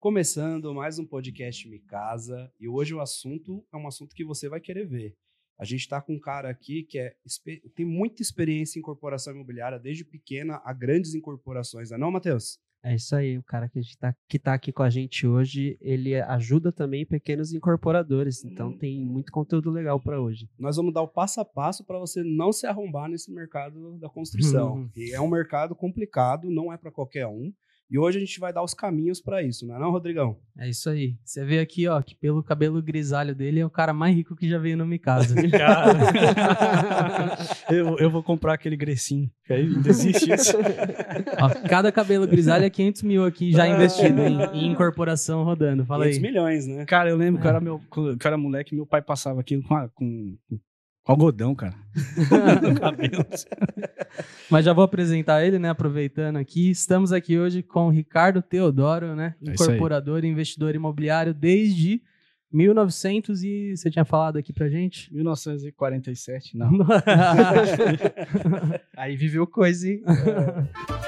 Começando mais um podcast Me Casa e hoje o assunto é um assunto que você vai querer ver. A gente está com um cara aqui que é, tem muita experiência em incorporação imobiliária, desde pequena a grandes incorporações, não é não, Matheus? É isso aí, o cara que está que tá aqui com a gente hoje, ele ajuda também pequenos incorporadores, então hum. tem muito conteúdo legal para hoje. Nós vamos dar o passo a passo para você não se arrombar nesse mercado da construção. e é um mercado complicado, não é para qualquer um. E hoje a gente vai dar os caminhos para isso, não é não, Rodrigão? É isso aí. Você vê aqui, ó, que pelo cabelo grisalho dele é o cara mais rico que já veio no Micasa. Cara, eu, eu vou comprar aquele Grecim. Ainda existe isso. ó, cada cabelo grisalho é 500 mil aqui já investido em, em incorporação rodando. Fala 500 aí. milhões, né? Cara, eu lembro, é. cara, meu, cara moleque, meu pai passava aquilo com, com, Algodão, cara. Mas já vou apresentar ele, né? Aproveitando aqui. Estamos aqui hoje com o Ricardo Teodoro, né? É Incorporador e investidor imobiliário desde 1900 e você tinha falado aqui pra gente? 1947, não. Aí viveu coisa, hein? É.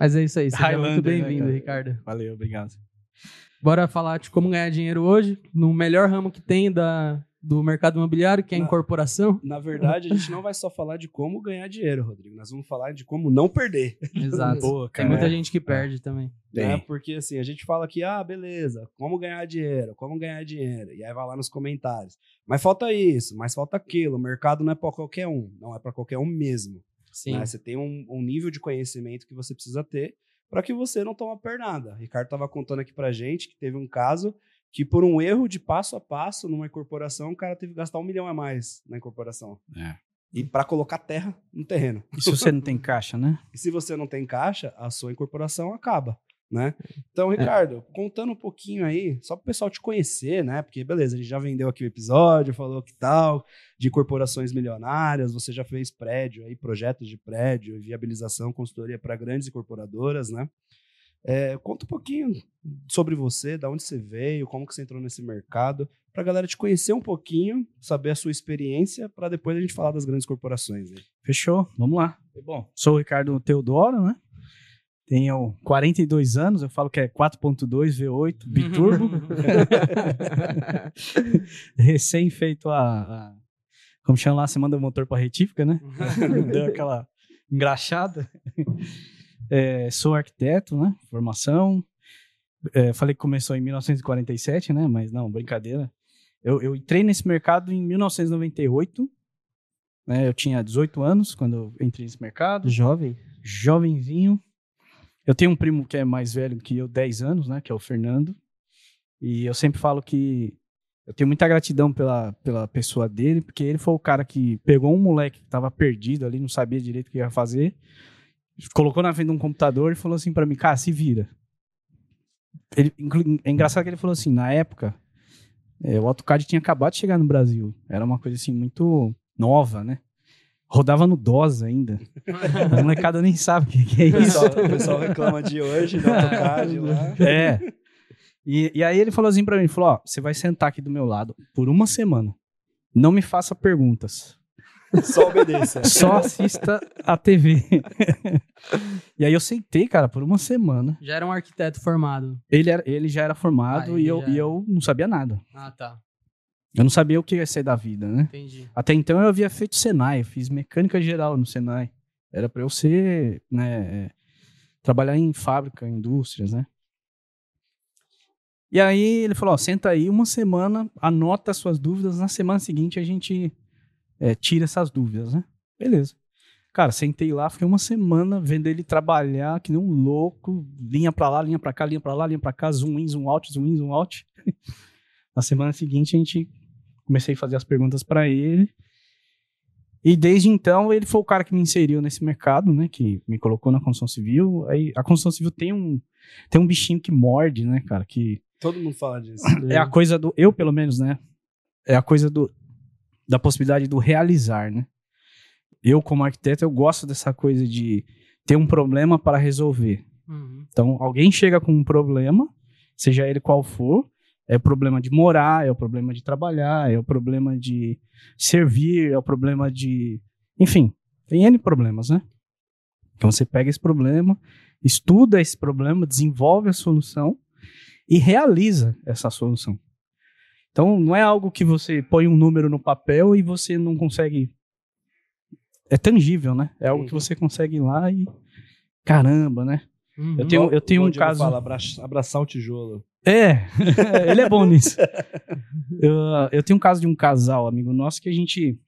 Mas é isso aí, seja Highlander, muito né, bem-vindo, né, Ricardo. Valeu, obrigado. Bora falar de como ganhar dinheiro hoje, no melhor ramo que tem da, do mercado imobiliário, que é a na, incorporação. Na verdade, a gente não vai só falar de como ganhar dinheiro, Rodrigo. Nós vamos falar de como não perder. Exato. Boa, tem muita gente que perde é. também. É, porque assim, a gente fala aqui, ah, beleza, como ganhar dinheiro, como ganhar dinheiro. E aí vai lá nos comentários. Mas falta isso, mas falta aquilo. O mercado não é para qualquer um. Não é para qualquer um mesmo. Sim. Né? Você tem um, um, nível de conhecimento que você precisa ter para que você não tome pernada. O Ricardo estava contando aqui para gente que teve um caso que por um erro de passo a passo numa incorporação, o cara teve que gastar um milhão a mais na incorporação. É. E para colocar terra no terreno. E se você não tem caixa, né? e se você não tem caixa, a sua incorporação acaba né? Então, é. Ricardo, é. contando um pouquinho aí, só para o pessoal te conhecer, né? Porque, beleza, a gente já vendeu aqui o episódio, falou que tal, de corporações milionárias, você já fez prédio aí, projetos de prédio, viabilização, consultoria para grandes incorporadoras, né? É, conta um pouquinho sobre você, da onde você veio, como que você entrou nesse mercado, para a galera te conhecer um pouquinho, saber a sua experiência, para depois a gente falar das grandes corporações. Né? Fechou, vamos lá. Bom, sou o Ricardo Teodoro, né? Tenho 42 anos, eu falo que é 4.2 V8 biturbo. Recém feito a, a, como chama lá, você manda o motor para retífica, né? Deu aquela engraxada. É, sou arquiteto, né? Formação. É, falei que começou em 1947, né? Mas não, brincadeira. Eu, eu entrei nesse mercado em 1998. Né? Eu tinha 18 anos quando eu entrei nesse mercado. Jovem? Jovenzinho. Eu tenho um primo que é mais velho que eu, 10 anos, né? Que é o Fernando. E eu sempre falo que eu tenho muita gratidão pela, pela pessoa dele, porque ele foi o cara que pegou um moleque que estava perdido ali, não sabia direito o que ia fazer, colocou na frente de um computador e falou assim para mim, cara, se vira. Ele, é engraçado que ele falou assim, na época, é, o AutoCAD tinha acabado de chegar no Brasil. Era uma coisa assim muito nova, né? Rodava no DOS ainda. A molecada nem sabe o que, é isso. O pessoal, o pessoal reclama de hoje, do AutoCAD lá. É. E, e, aí ele falou assim pra mim, falou, ó, você vai sentar aqui do meu lado por uma semana. Não me faça perguntas. Só obedeça. Só assista a TV. e aí eu sentei, cara, por uma semana. Já era um arquiteto formado. Ele, era, ele já era formado ah, e, eu, e eu não sabia nada. Ah, tá. Eu não sabia o que ia ser da vida, né? Entendi. Até então eu havia feito Senai, eu fiz mecânica geral no Senai. Era para eu ser, né, é, trabalhar em fábrica, indústrias, né? E aí ele falou, ó, senta aí uma semana, anota as suas dúvidas, na semana seguinte a gente é, tira essas dúvidas, né? Beleza. Cara, sentei lá, fiquei uma semana vendo ele trabalhar que nem um louco, linha pra lá, linha pra cá, linha pra lá, linha pra cá, zoom in, zoom out, zoom in, zoom out. na semana seguinte a gente comecei a fazer as perguntas para ele. E desde então ele foi o cara que me inseriu nesse mercado, né? Que me colocou na construção civil. Aí a construção civil tem um tem um bichinho que morde, né, cara? Que todo mundo fala disso. É a coisa do eu pelo menos, né? É a coisa do da possibilidade do realizar, né? Eu como arquiteto eu gosto dessa coisa de ter um problema para resolver. Uhum. Então alguém chega com um problema, seja ele qual for, É o problema de morar, é o problema de trabalhar, é o problema de servir, é o problema de. Enfim, tem N problemas, né? Então você pega esse problema, estuda esse problema, desenvolve a solução e realiza essa solução. Então não é algo que você põe um número no papel e você não consegue. É tangível, né? É algo que você consegue ir lá e. Caramba, né? Uhum. Eu tenho, eu tenho um caso. Fala, abraçar o tijolo. É, ele é bom nisso. eu, eu tenho um caso de um casal, amigo nosso, que a gente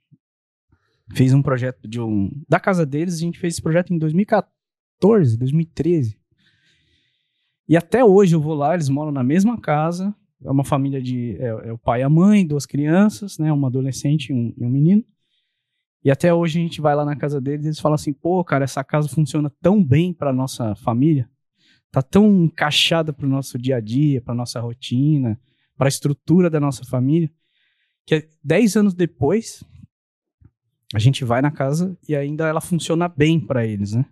fez um projeto de um. Da casa deles, a gente fez esse projeto em 2014, 2013. E até hoje eu vou lá, eles moram na mesma casa. É uma família de. É, é o pai e a mãe, duas crianças, né? Uma adolescente e um, e um menino. E até hoje a gente vai lá na casa deles e eles falam assim: pô, cara, essa casa funciona tão bem para nossa família, tá tão encaixada para o nosso dia a dia, para nossa rotina, para a estrutura da nossa família, que dez anos depois a gente vai na casa e ainda ela funciona bem para eles, né?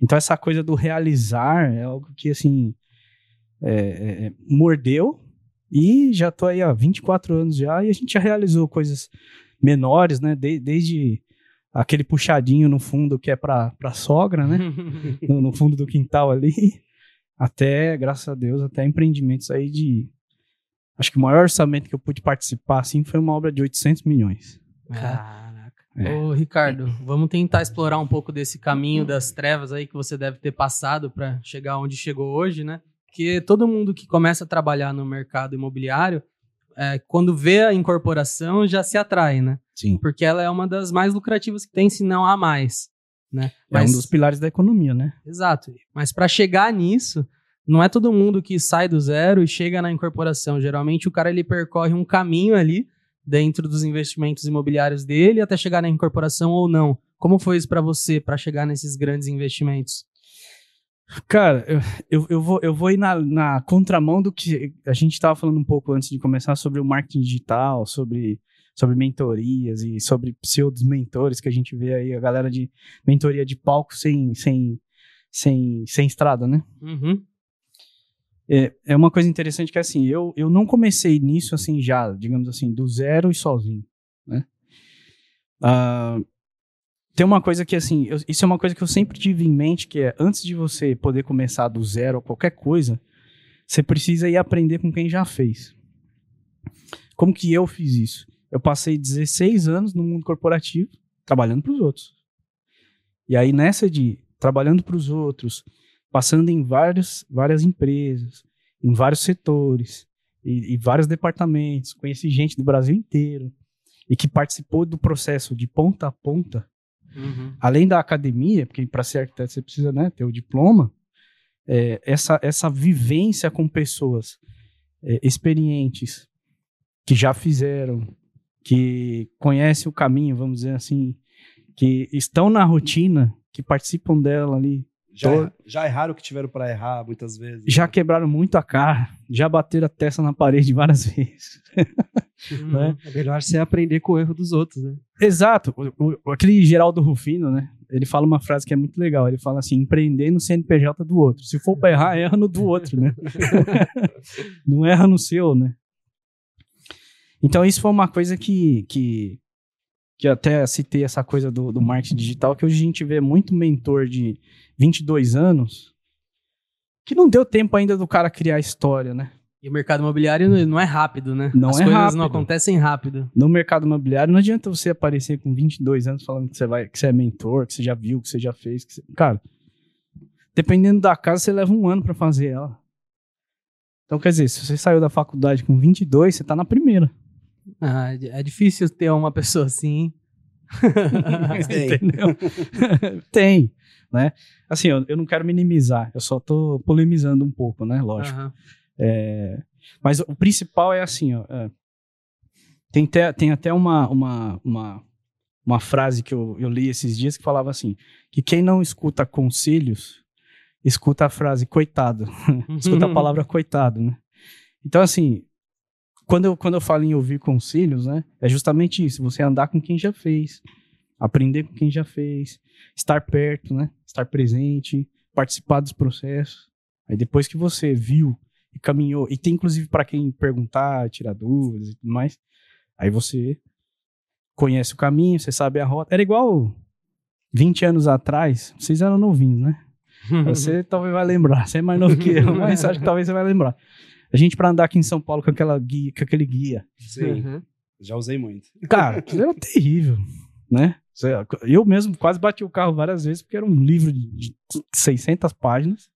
Então essa coisa do realizar é algo que assim é, é, é mordeu e já tô aí há 24 anos já e a gente já realizou coisas menores, né? De, desde aquele puxadinho no fundo que é para pra sogra, né? no, no, fundo do quintal ali, até, graças a Deus, até empreendimentos aí de. Acho que o maior orçamento que eu pude participar, assim, foi uma obra de 800 milhões. Caraca. É. Ô, Ricardo, vamos tentar explorar um pouco desse caminho das trevas aí que você deve ter passado para chegar onde chegou hoje, né? Porque todo mundo que começa a trabalhar no mercado imobiliário é, quando vê a incorporação, já se atrai, né? Sim. Porque ela é uma das mais lucrativas que tem, se não há mais. Né? Mas, é um dos pilares da economia, né? Exato. Mas para chegar nisso, não é todo mundo que sai do zero e chega na incorporação. Geralmente o cara ele percorre um caminho ali dentro dos investimentos imobiliários dele até chegar na incorporação ou não. Como foi isso para você para chegar nesses grandes investimentos? Cara, eu, eu, eu, vou, eu vou ir na, na contramão do que a gente estava falando um pouco antes de começar sobre o marketing digital, sobre, sobre mentorias e sobre pseudos mentores que a gente vê aí, a galera de mentoria de palco sem, sem, sem, sem estrada, né? Uhum. É, é uma coisa interessante que assim, eu, eu não comecei nisso assim já, digamos assim, do zero e sozinho, né? Uh, tem uma coisa que, assim, eu, isso é uma coisa que eu sempre tive em mente, que é, antes de você poder começar do zero ou qualquer coisa, você precisa ir aprender com quem já fez. Como que eu fiz isso? Eu passei 16 anos no mundo corporativo, trabalhando para os outros. E aí, nessa de trabalhando para os outros, passando em vários, várias empresas, em vários setores, e, e vários departamentos, conheci gente do Brasil inteiro, e que participou do processo de ponta a ponta, Uhum. Além da academia, porque para ser arquiteto você precisa né, ter o diploma, é, essa, essa vivência com pessoas é, experientes, que já fizeram, que conhecem o caminho, vamos dizer assim, que estão na rotina, que participam dela ali. Já, já erraram o que tiveram para errar muitas vezes. Já quebraram muito a cara, já bateram a testa na parede várias vezes. Uhum. Né? É melhor você aprender com o erro dos outros, né? Exato. O, o, aquele Geraldo Rufino, né? Ele fala uma frase que é muito legal. Ele fala assim: empreender no CNPJ do outro. Se for para errar, erra no do outro, né? Não erra no seu, né? Então, isso foi uma coisa que, que, que até citei essa coisa do, do marketing digital, que hoje a gente vê muito mentor de 22 anos que não deu tempo ainda do cara criar história, né? E o mercado imobiliário não é rápido, né? Não As é coisas rápido. não acontecem rápido. No mercado imobiliário, não adianta você aparecer com 22 anos falando que você, vai, que você é mentor, que você já viu, que você já fez. Que você... Cara, dependendo da casa, você leva um ano para fazer ela. Então, quer dizer, se você saiu da faculdade com 22, você tá na primeira. Ah, é difícil ter uma pessoa assim. Entendeu? Tem, né? Assim, eu, eu, não quero minimizar, eu só tô polemizando um pouco, né? Lógico. Uhum. É, mas o principal é assim, ó, é, tem, te, tem até uma, uma, uma, uma frase que eu, eu li esses dias que falava assim, que quem não escuta conselhos, escuta a frase coitado, escuta a palavra coitado, né? Então, assim, quando eu, quando eu falo em ouvir conselhos, né, é justamente isso, você andar com quem já fez, aprender com quem já fez, estar perto, né, estar presente, participar dos processos. Aí depois que você viu e caminhou. E tem inclusive para quem perguntar, tirar dúvidas e tudo mais. Aí você conhece o caminho, você sabe a rota. Era igual 20 anos atrás, vocês eram novinhos, né? Você talvez vai lembrar, você é mais novo que eu, mas acho que talvez você vai lembrar. A gente para andar aqui em São Paulo com, aquela guia, com aquele guia. Sim, uhum. já usei muito. Cara, aquilo era terrível, né? Eu mesmo quase bati o carro várias vezes, porque era um livro de 600 páginas.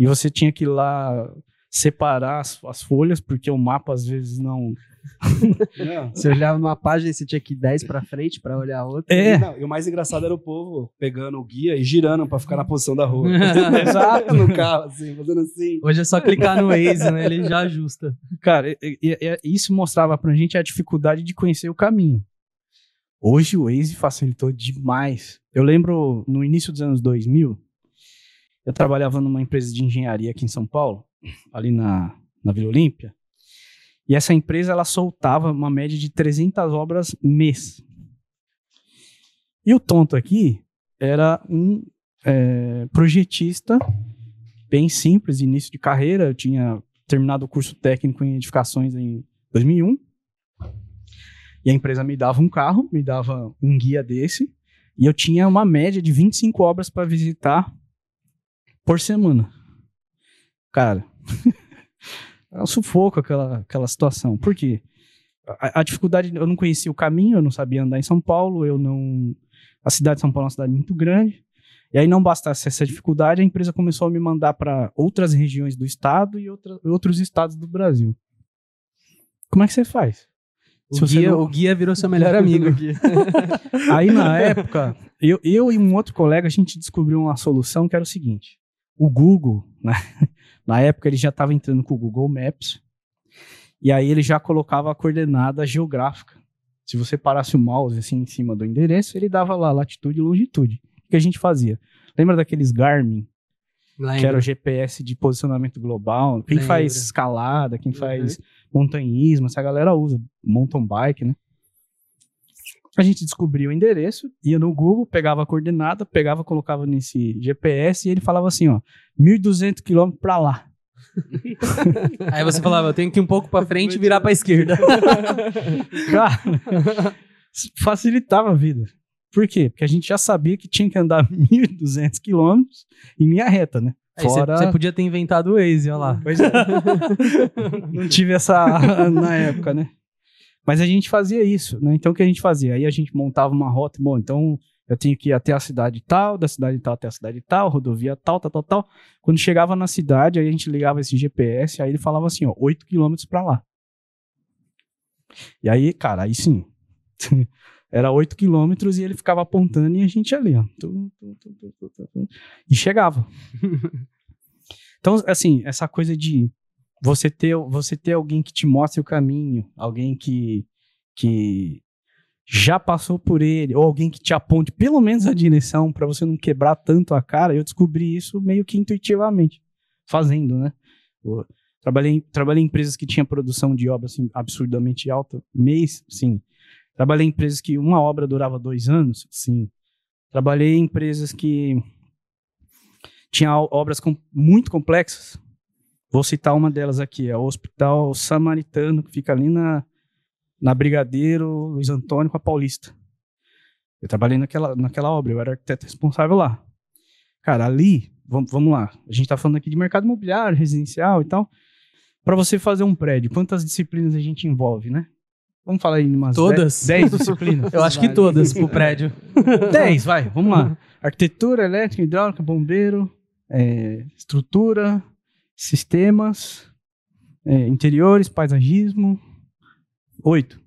E você tinha que ir lá separar as, as folhas, porque o mapa às vezes não. você olhava numa página e você tinha que ir 10 pra frente para olhar a outra. É. E, não, e o mais engraçado era o povo pegando o guia e girando para ficar na posição da rua. Exato, no carro, assim, fazendo assim. Hoje é só clicar no Waze, né? Ele já ajusta. Cara, e, e, isso mostrava pra gente a dificuldade de conhecer o caminho. Hoje o Waze facilitou demais. Eu lembro no início dos anos 2000, eu trabalhava numa empresa de engenharia aqui em São Paulo, ali na, na Vila Olímpia. E essa empresa ela soltava uma média de 300 obras mês. E o tonto aqui era um é, projetista bem simples, início de carreira. Eu tinha terminado o curso técnico em edificações em 2001. E a empresa me dava um carro, me dava um guia desse, e eu tinha uma média de 25 obras para visitar por semana. Cara, é um sufoco aquela, aquela situação. Por quê? A, a, dificuldade, eu não conhecia o caminho, eu não sabia andar em São Paulo, eu não. A cidade de São Paulo é uma cidade muito grande. E aí não bastasse essa dificuldade, a empresa começou a me mandar para outras regiões do estado e outra, outros estados do Brasil. Como é que você faz? O guia, não... o guia virou seu melhor amigo. Aí na época, eu, eu e um outro colega, a gente descobriu uma solução que era o seguinte: o Google, né? na época ele já estava entrando com o Google Maps, e aí ele já colocava a coordenada geográfica. Se você parasse o mouse assim em cima do endereço, ele dava lá latitude e longitude. O que a gente fazia? Lembra daqueles Garmin? Lembra. Que era o GPS de posicionamento global. Quem Lembra. faz escalada, quem uhum. faz montanhismo, essa galera usa mountain bike, né? A gente descobria o endereço, ia no Google, pegava a coordenada, pegava, colocava nesse GPS e ele falava assim, ó, 1.200 quilômetros para lá. Aí você falava, eu tenho que ir um pouco para frente e virar para esquerda. Cara, facilitava a vida. Por quê? Porque a gente já sabia que tinha que andar 1.200 quilômetros em linha reta, né? Fora... Você podia ter inventado o Waze, olha lá. Pois é. Não tive essa na época, né? Mas a gente fazia isso, né? Então o que a gente fazia? Aí a gente montava uma rota, bom, então eu tenho que ir até a cidade tal, da cidade tal até a cidade tal, rodovia tal, tal, tal, tal. Quando chegava na cidade, aí a gente ligava esse GPS, aí ele falava assim, ó, 8 quilômetros para lá. E aí, cara, aí sim. Era 8 quilômetros e ele ficava apontando e a gente ali, ó. E chegava. então, assim, essa coisa de você ter, você ter alguém que te mostre o caminho, alguém que, que já passou por ele, ou alguém que te aponte pelo menos a direção para você não quebrar tanto a cara, eu descobri isso meio que intuitivamente, fazendo, né? Eu trabalhei, trabalhei em empresas que tinham produção de obra assim, absurdamente alta, mês, sim, Trabalhei em empresas que uma obra durava dois anos, sim. Trabalhei em empresas que tinham obras com, muito complexas. Vou citar uma delas aqui, é o Hospital Samaritano, que fica ali na, na Brigadeiro Luiz Antônio com a Paulista. Eu trabalhei naquela, naquela obra, eu era arquiteto responsável lá. Cara, ali, vamos, vamos lá, a gente está falando aqui de mercado imobiliário, residencial e tal. Para você fazer um prédio, quantas disciplinas a gente envolve, né? Vamos falar aí umas Todas? 10 disciplinas. Eu acho que todas pro prédio. 10, vai, vamos lá. Arquitetura, elétrica, hidráulica, bombeiro, é, estrutura, sistemas, é, interiores, paisagismo. Oito.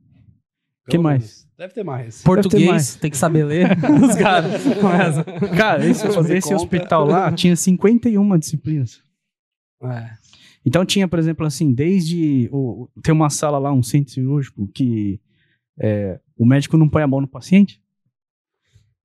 O que mais? Deve ter mais. Português, ter mais. tem que saber ler. Os caras Cara, esse, esse hospital lá tinha 51 disciplinas. É. Então tinha, por exemplo, assim, desde o, tem uma sala lá, um centro cirúrgico que é, o médico não põe a mão no paciente.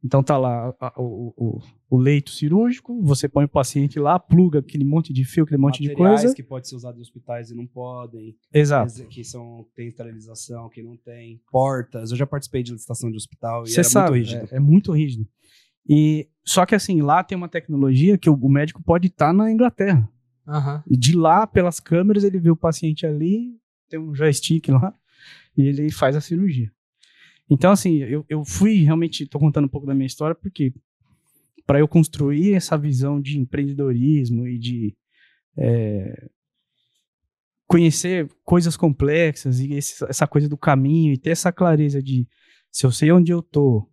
Então tá lá a, o, o, o, leito cirúrgico, você põe o paciente lá, pluga aquele monte de fio, aquele monte Materiais de coisa. que pode ser usado em hospitais e não podem. Exato. Que são, tem esterilização, que não tem. Portas. Eu já participei de licitação de hospital e Você sabe, muito rígido. É, é, muito rígido. E, só que assim, lá tem uma tecnologia que o, o médico pode estar tá na Inglaterra. E de lá, pelas câmeras, ele vê o paciente ali, tem um joystick lá, e ele faz a cirurgia. Então, assim, eu, eu fui realmente, tô contando um pouco da minha história, porque para eu construir essa visão de empreendedorismo e de é, conhecer coisas complexas e esse- essa coisa do caminho e ter essa clareza de se eu sei onde eu tô,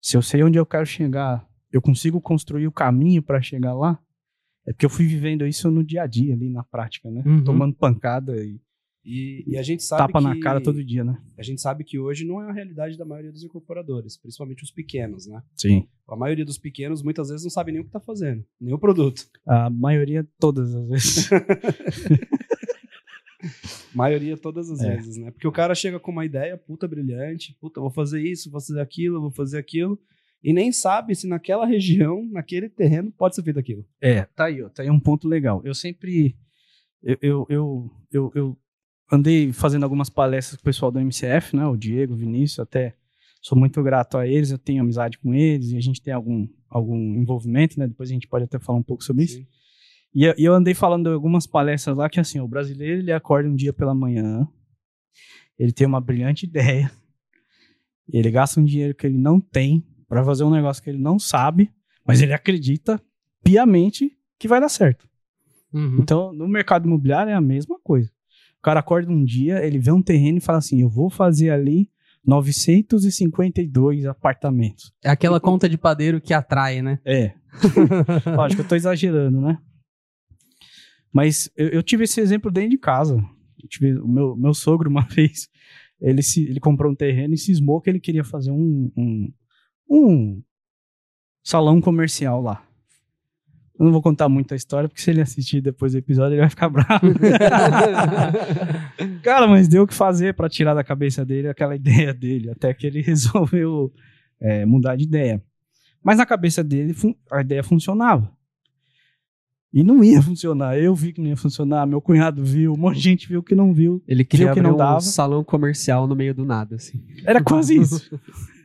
se eu sei onde eu quero chegar, eu consigo construir o caminho para chegar lá. É porque eu fui vivendo isso no dia a dia, ali na prática, né? Uhum. Tomando pancada e E, e a gente sabe tapa que, na cara todo dia, né? A gente sabe que hoje não é a realidade da maioria dos incorporadores, principalmente os pequenos, né? Sim. A maioria dos pequenos muitas vezes não sabe nem o que tá fazendo, nem o produto. A maioria, todas as vezes. maioria todas as É. vezes, né? Porque o cara chega com uma ideia puta brilhante, puta, vou fazer isso, vou fazer aquilo, vou fazer aquilo, e nem sabe se naquela região, naquele terreno, pode ser feito aquilo. É, tá aí, ó, tá aí um ponto legal. Eu sempre. Eu, eu, eu, eu, eu andei fazendo algumas palestras com o pessoal do MCF, né? O Diego, o Vinícius, até sou muito grato a eles, eu tenho amizade com eles e a gente tem algum, algum envolvimento, né? Depois a gente pode até falar um pouco sobre isso. Sim. E eu, eu andei falando algumas palestras lá que assim, o brasileiro ele acorda um dia pela manhã, ele tem uma brilhante ideia, ele gasta um dinheiro que ele não tem para fazer um negócio que ele não sabe, mas ele acredita piamente que vai dar certo. Uhum. Então, no mercado imobiliário é a mesma coisa. O cara acorda um dia, ele vê um terreno e fala assim: eu vou fazer ali 952 apartamentos. É aquela conta de padeiro que atrai, né? É. Lógico, eu tô exagerando, né? Mas eu, eu tive esse exemplo dentro de casa. Eu tive, o meu, meu sogro, uma vez, ele, se, ele comprou um terreno e cismou que ele queria fazer um, um, um salão comercial lá. Eu não vou contar muito a história, porque se ele assistir depois do episódio, ele vai ficar bravo. Cara, mas deu o que fazer pra tirar da cabeça dele aquela ideia dele, até que ele resolveu é, mudar de ideia. Mas na cabeça dele, a ideia funcionava. E não ia funcionar. Eu vi que não ia funcionar, meu cunhado viu, um monte de gente viu que não viu. Ele queria Viu que abrir não um dava. salão comercial no meio do nada, assim. Era quase isso.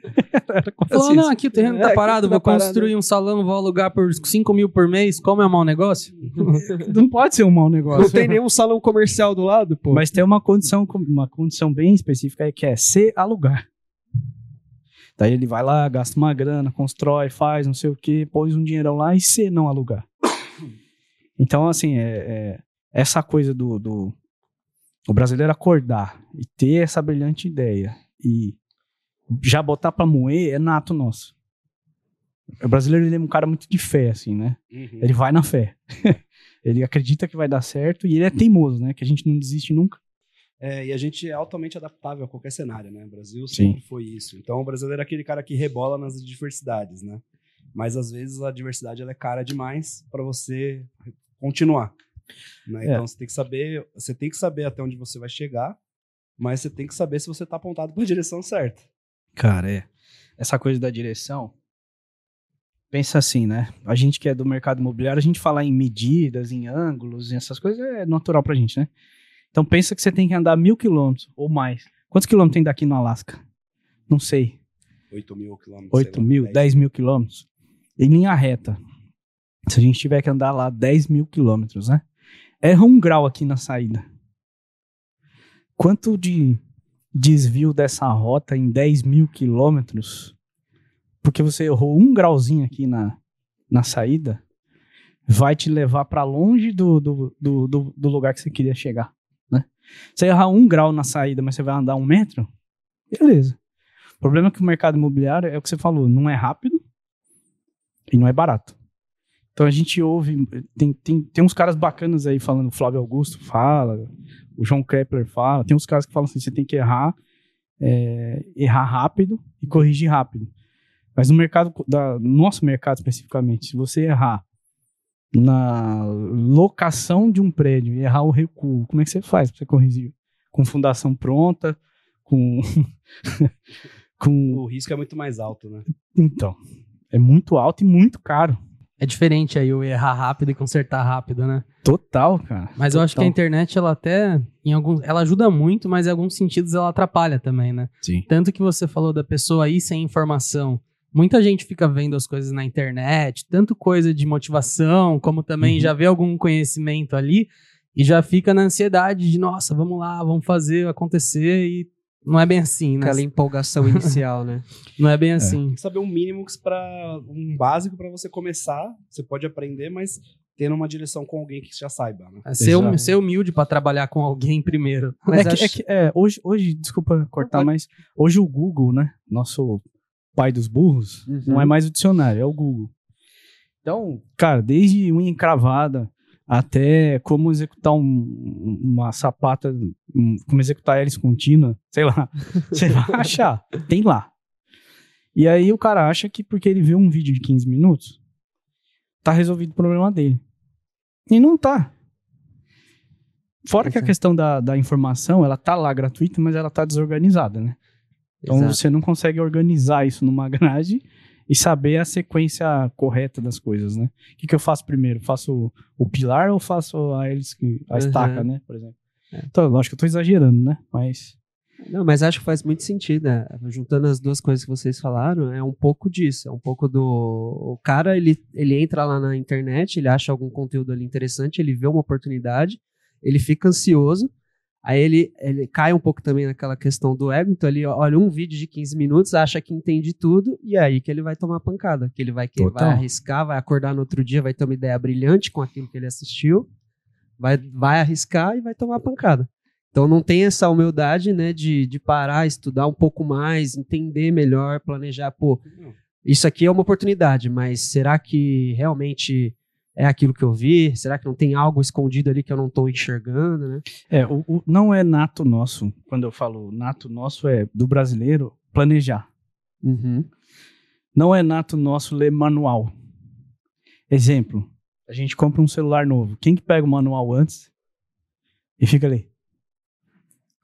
Era quase Falou, isso. não, aqui o terreno É, tá aqui parado, tá vou parado. construir um salão, vou alugar por 5 mil por mês, como é um mau negócio? Não pode ser um mau Não negócio. tem nenhum salão comercial do lado, pô. Mas tem uma condição, uma condição bem específica aí que é se alugar. Daí ele vai lá, gasta uma grana, constrói, faz, não sei o que, pôs um dinheirão lá e se não alugar. Então, assim, é, é- essa coisa do, do o brasileiro acordar e ter essa brilhante ideia e já botar pra moer é nato nosso. O brasileiro ele é um cara muito de fé, assim, né? Uhum. Ele vai na fé. ele acredita que vai dar certo e ele é teimoso, né? Que a gente não desiste nunca. É, e a gente é altamente adaptável a qualquer cenário, né? O Brasil Sim. sempre foi isso. Então, o brasileiro é aquele cara que rebola nas adversidades, né? Mas às vezes a adversidade ela é cara demais para você continuar. né? É. Então você tem que saber, você tem que saber até onde você vai chegar, mas você tem que saber se você tá apontado para a direção certa. Cara, é. Essa coisa da direção. Pensa assim, né? A gente que é do mercado imobiliário, a gente falar em medidas, em ângulos, em essas coisas é natural pra gente, né? Então pensa que você tem que andar mil quilômetros ou mais. Quantos quilômetros tem daqui no Alasca? Não sei. 8 mil quilômetros. 8 mil, 10 mil quilômetros. Em linha reta. Se a gente tiver que andar lá 10 mil quilômetros, né? Erra um grau aqui na saída. Quanto de desvio dessa rota em 10 mil quilômetros? Porque você errou um grauzinho aqui na, na saída, vai te levar para longe do, do, do, do, lugar que você queria chegar, né? Você errar um grau na saída, mas você vai andar um metro, beleza. O problema é que o mercado imobiliário é o que você falou, não é rápido e não é barato. Então a gente ouve, tem, tem, tem uns caras bacanas aí falando, Flávio Augusto fala, o João Kepler fala, tem uns caras que falam assim, você tem que errar, é, errar rápido e corrigir rápido. Mas no mercado, da, no nosso mercado especificamente, se você errar na locação de um prédio e errar o recuo, como é que você faz para você corrigir? Com fundação pronta, com... com O risco é muito mais alto, né? então, é muito alto e muito caro. É diferente aí o errar rápido e consertar rápido, né? Total, cara. Mas eu acho que a Total. internet, ela até, em alguns, ela ajuda muito, mas em alguns sentidos ela atrapalha também, né? Sim. Tanto que você falou da pessoa aí sem informação, muita gente fica vendo as coisas na internet, tanto coisa de motivação, como também Uhum. já vê algum conhecimento ali e já fica na ansiedade de, nossa, vamos lá, vamos fazer acontecer e não é bem assim, né? Aquela empolgação inicial, né? Não é bem assim. Tem que saber um mínimo para um básico para você começar. Você pode aprender, mas tendo uma direção com alguém que já saiba, né? É ser, hum- ser humilde pra trabalhar com alguém primeiro. Mas é, que, acho- é que, é, hoje, hoje, desculpa cortar, mas hoje o Google, né? Nosso pai dos burros, Uhum. não é mais o dicionário, é o Google. Então, cara, desde unha encravada até como executar um- uma sapata, um- como executar hélice contínua, sei lá. Você vai achar, tem lá. E aí o cara acha que porque ele viu um vídeo de 15 minutos, tá resolvido o problema dele. E não tá. Fora que a questão da, da informação, ela tá lá gratuita, mas ela tá desorganizada, né? Então Exato. você não consegue organizar isso numa grade e saber a sequência correta das coisas, né? O que, que eu faço primeiro? Faço o, pilar ou faço a hélice, que- a Uhum. estaca, né? Por exemplo. É. Então, lógico que eu tô exagerando, né? Mas. Não, mas acho que faz muito sentido, né? Juntando as duas coisas que vocês falaram, é um pouco disso. É um pouco do. O cara, ele, ele entra lá na internet, ele acha algum conteúdo ali interessante, ele vê uma oportunidade, ele fica ansioso, aí ele, ele cai um pouco também naquela questão do ego, então ele olha um vídeo de 15 minutos, acha que entende tudo, e é aí que ele vai tomar pancada. Que ele vai, que, vai arriscar, vai acordar no outro dia, vai ter uma ideia brilhante com aquilo que ele assistiu, vai, vai arriscar e vai tomar pancada. Então não tem essa humildade, né, de, de parar, estudar um pouco mais, entender melhor, planejar, pô, isso aqui é uma oportunidade, mas será que realmente é aquilo que eu vi? Será que não tem algo escondido ali que eu não estou enxergando, né? É, o, o- não é nato nosso. Quando eu falo nato nosso, é do brasileiro planejar. Uhum. Não é nato nosso ler manual. Exemplo, a gente compra um celular novo. Quem que pega o manual antes e fica ali?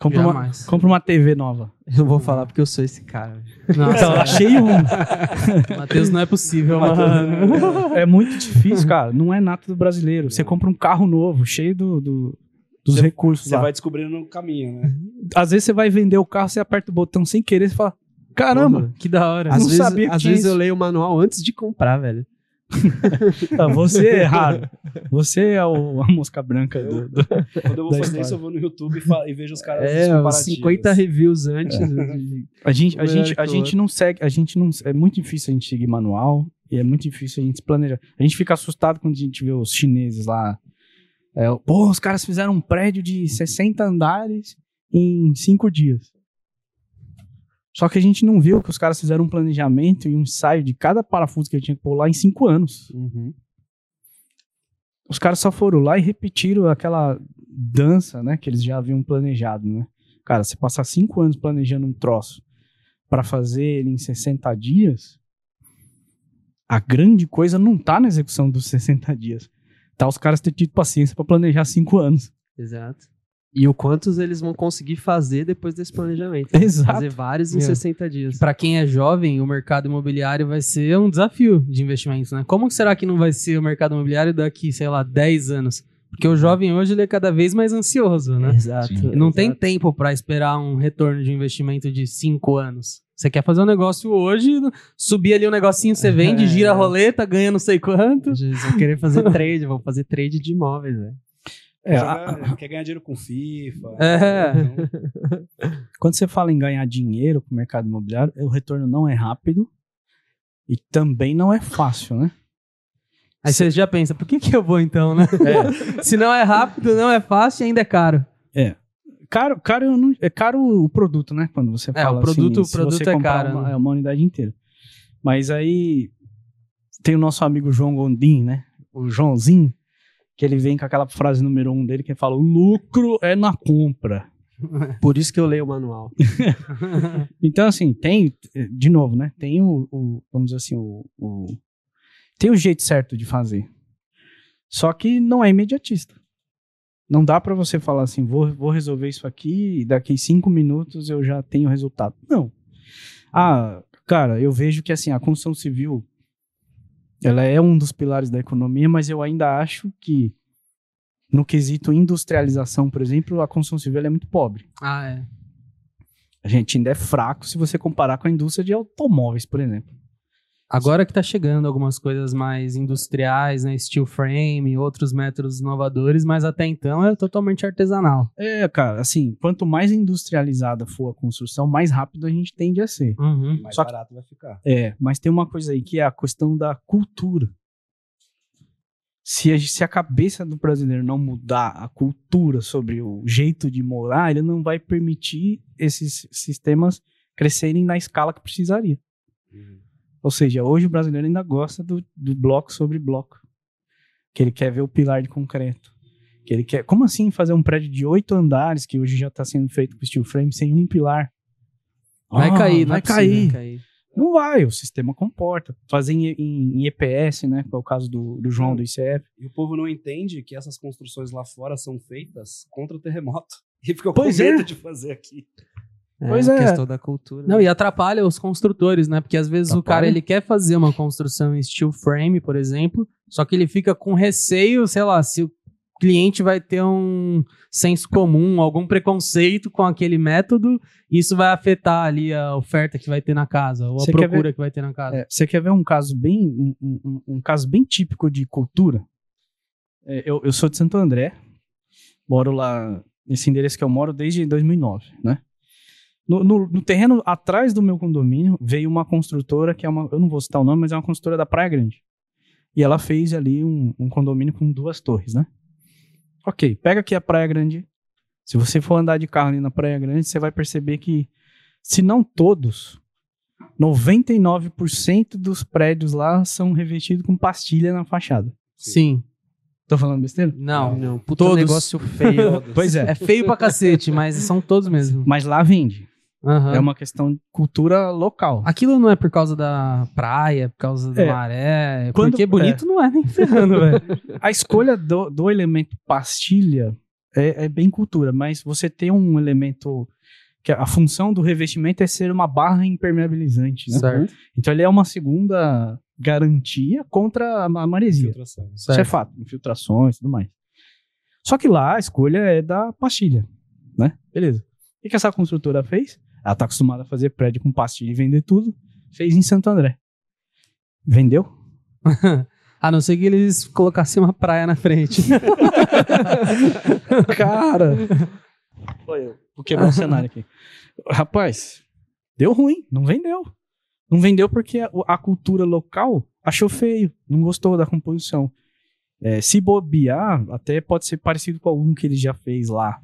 Compra uma, compra uma TV nova. Eu vou falar porque eu sou esse cara. Nossa, Então, eu achei um. Matheus, não é possível, mano. É muito difícil, cara. Não é nato do brasileiro. Você compra um carro novo, cheio do, do- dos Você- recursos Você lá. vai descobrindo no caminho, né? Às vezes você vai vender o carro, você aperta o botão sem querer, você fala, caramba, Que da hora. Às não vezes, sabia que às tinha vezes eu isso. leio o manual antes de comprar, velho. ah, você é raro. Você é o- a mosca branca do, do- Quando eu vou fazer história. isso, eu vou no YouTube e, fa- e vejo os caras É, os uns comparativos. 50 reviews antes. de- A gente, a gente, a gente não segue, a gente não. É muito difícil a gente seguir manual e é muito difícil a gente se planejar. A gente fica assustado quando a gente vê os chineses lá. É, Pô, os caras fizeram um prédio de 60 andares em 5 dias. Só que a gente não viu que os caras fizeram um planejamento e um ensaio de cada parafuso que ele tinha que pôr lá em 5 anos. Uhum. Os caras só foram lá e repetiram aquela dança, né, que eles já haviam planejado, né? Cara, você passar cinco anos planejando um troço pra fazer ele em 60 dias, a grande coisa não tá na execução dos 60 dias. Tá os caras ter tido paciência pra planejar cinco anos. Exato. E o quantos eles vão conseguir fazer depois desse planejamento. Exato. Fazer vários em Meu. 60 dias. Para quem é jovem, o mercado imobiliário vai ser um desafio de investimentos, né? Como será que não vai ser o mercado imobiliário daqui, sei lá, 10 anos? Porque o jovem hoje ele é cada vez mais ansioso, né? Exato. Sim. Não tem exato. tempo para esperar um retorno de investimento de 5 anos. Você quer fazer um negócio hoje, subir ali um negocinho, você vende, É. gira a roleta, ganha não sei quanto. Vão querer fazer trade, vão fazer trade de imóveis, velho. É, Jogar- a- quer ganhar dinheiro com FIFA. É. Então, quando você fala em ganhar dinheiro pro mercado imobiliário, o retorno não é rápido e também não é fácil, né? Aí você já pensa, por que, que eu vou então, né? Se não é rápido, não é fácil e ainda é caro. Caro, caro, eu não- é caro o produto, né? Quando você É, fala o produto- assim, o produto você é caro, Uma, né? é uma unidade inteira. Mas aí tem o nosso amigo João Gondim, né? O Joãozinho, que ele vem com aquela frase número um dele que ele fala: o lucro é na compra. Por isso que eu leio o manual. Então, assim, tem, de novo, né? Tem o, o- vamos dizer assim, o, o- tem o jeito certo de fazer. Só que não é imediatista. Não dá pra você falar assim, vou, vou resolver isso aqui e daqui cinco minutos eu já tenho resultado. Não. Ah, cara, eu vejo que assim, a construção civil, ela é um dos pilares da economia, mas eu ainda acho que no quesito industrialização, por exemplo, a construção civil é muito pobre. ah, é. A gente ainda é fraco se você comparar com a indústria de automóveis, por exemplo. Agora que tá chegando algumas coisas mais industriais, né? Steel frame, outros métodos inovadores, mas até então é totalmente artesanal. É, cara, assim, quanto mais industrializada for a construção, mais rápido a gente tende a ser. Uhum. Mais Só que- barato vai ficar. É, mas tem uma coisa aí que é a questão da cultura. Se a, se a cabeça do brasileiro não mudar a cultura sobre o jeito de morar, ele não vai permitir esses sistemas crescerem na escala que precisaria. Ou seja, hoje o brasileiro ainda gosta do, do bloco sobre bloco. Que ele quer ver o pilar de concreto. Que ele quer. Como assim fazer um prédio de oito andares, que hoje já está sendo feito com steel frame, sem um pilar? Vai Ah, cair, não vai é possível, cair. Não vai, o sistema comporta. Fazer em, em- em EPS, né? Que é o caso do, do João do ICF. E o povo não entende que essas construções lá fora são feitas contra o terremoto. E ficou Pois com é. medo de fazer aqui. É, Pois a é. questão da cultura. Não, e atrapalha os construtores, né? Porque às vezes o Atrapalha. cara ele quer fazer uma construção em steel frame, por exemplo, só que ele fica com receio, sei lá, se o cliente vai ter um senso comum, algum preconceito com aquele método, isso vai afetar ali a oferta que vai ter na casa, ou a Você quer procura que vai ter na casa. É, você quer ver um caso bem um, um- um caso bem típico de cultura? É, eu, eu sou de Santo André, moro lá nesse endereço que eu moro desde 2009, né? No, no- no terreno atrás do meu condomínio veio uma construtora que é uma, eu não vou citar o nome, mas é uma construtora da Praia Grande. E ela fez ali um, um condomínio com duas torres, né? Ok, pega aqui a Praia Grande. Se você for andar de carro ali na Praia Grande, você vai perceber que, se não todos, 99% dos prédios lá são revestidos com pastilha na fachada. Sim. Tô falando besteira? Não. Não, puta Todos. negócio feio. Pois é. É feio pra cacete, mas são todos mesmo. Mas lá vende. Aham. É uma questão de cultura local. Aquilo não é por causa da praia, por causa da É. maré. Quando- porque bonito não é nem ferrando, velho. A escolha do, do elemento pastilha é, é bem cultura, mas você tem um elemento que a função do revestimento é ser uma barra impermeabilizante, né? Certo. Então ele é uma segunda garantia contra a ma- maresia. Isso é fato, infiltrações e tudo mais. Só que lá a escolha é da pastilha, né? Beleza. O que, que essa construtora fez? Ela tá acostumada a fazer prédio com pastilha e vender tudo. Fez em Santo André. Vendeu? A não ser que eles colocassem uma praia na frente. Cara! Foi eu. Vou quebrar o cenário aqui. Rapaz, deu ruim, não vendeu. Não vendeu porque a, a cultura local achou feio, não gostou da composição. É, se bobear, até pode ser parecido com algum que ele já fez lá.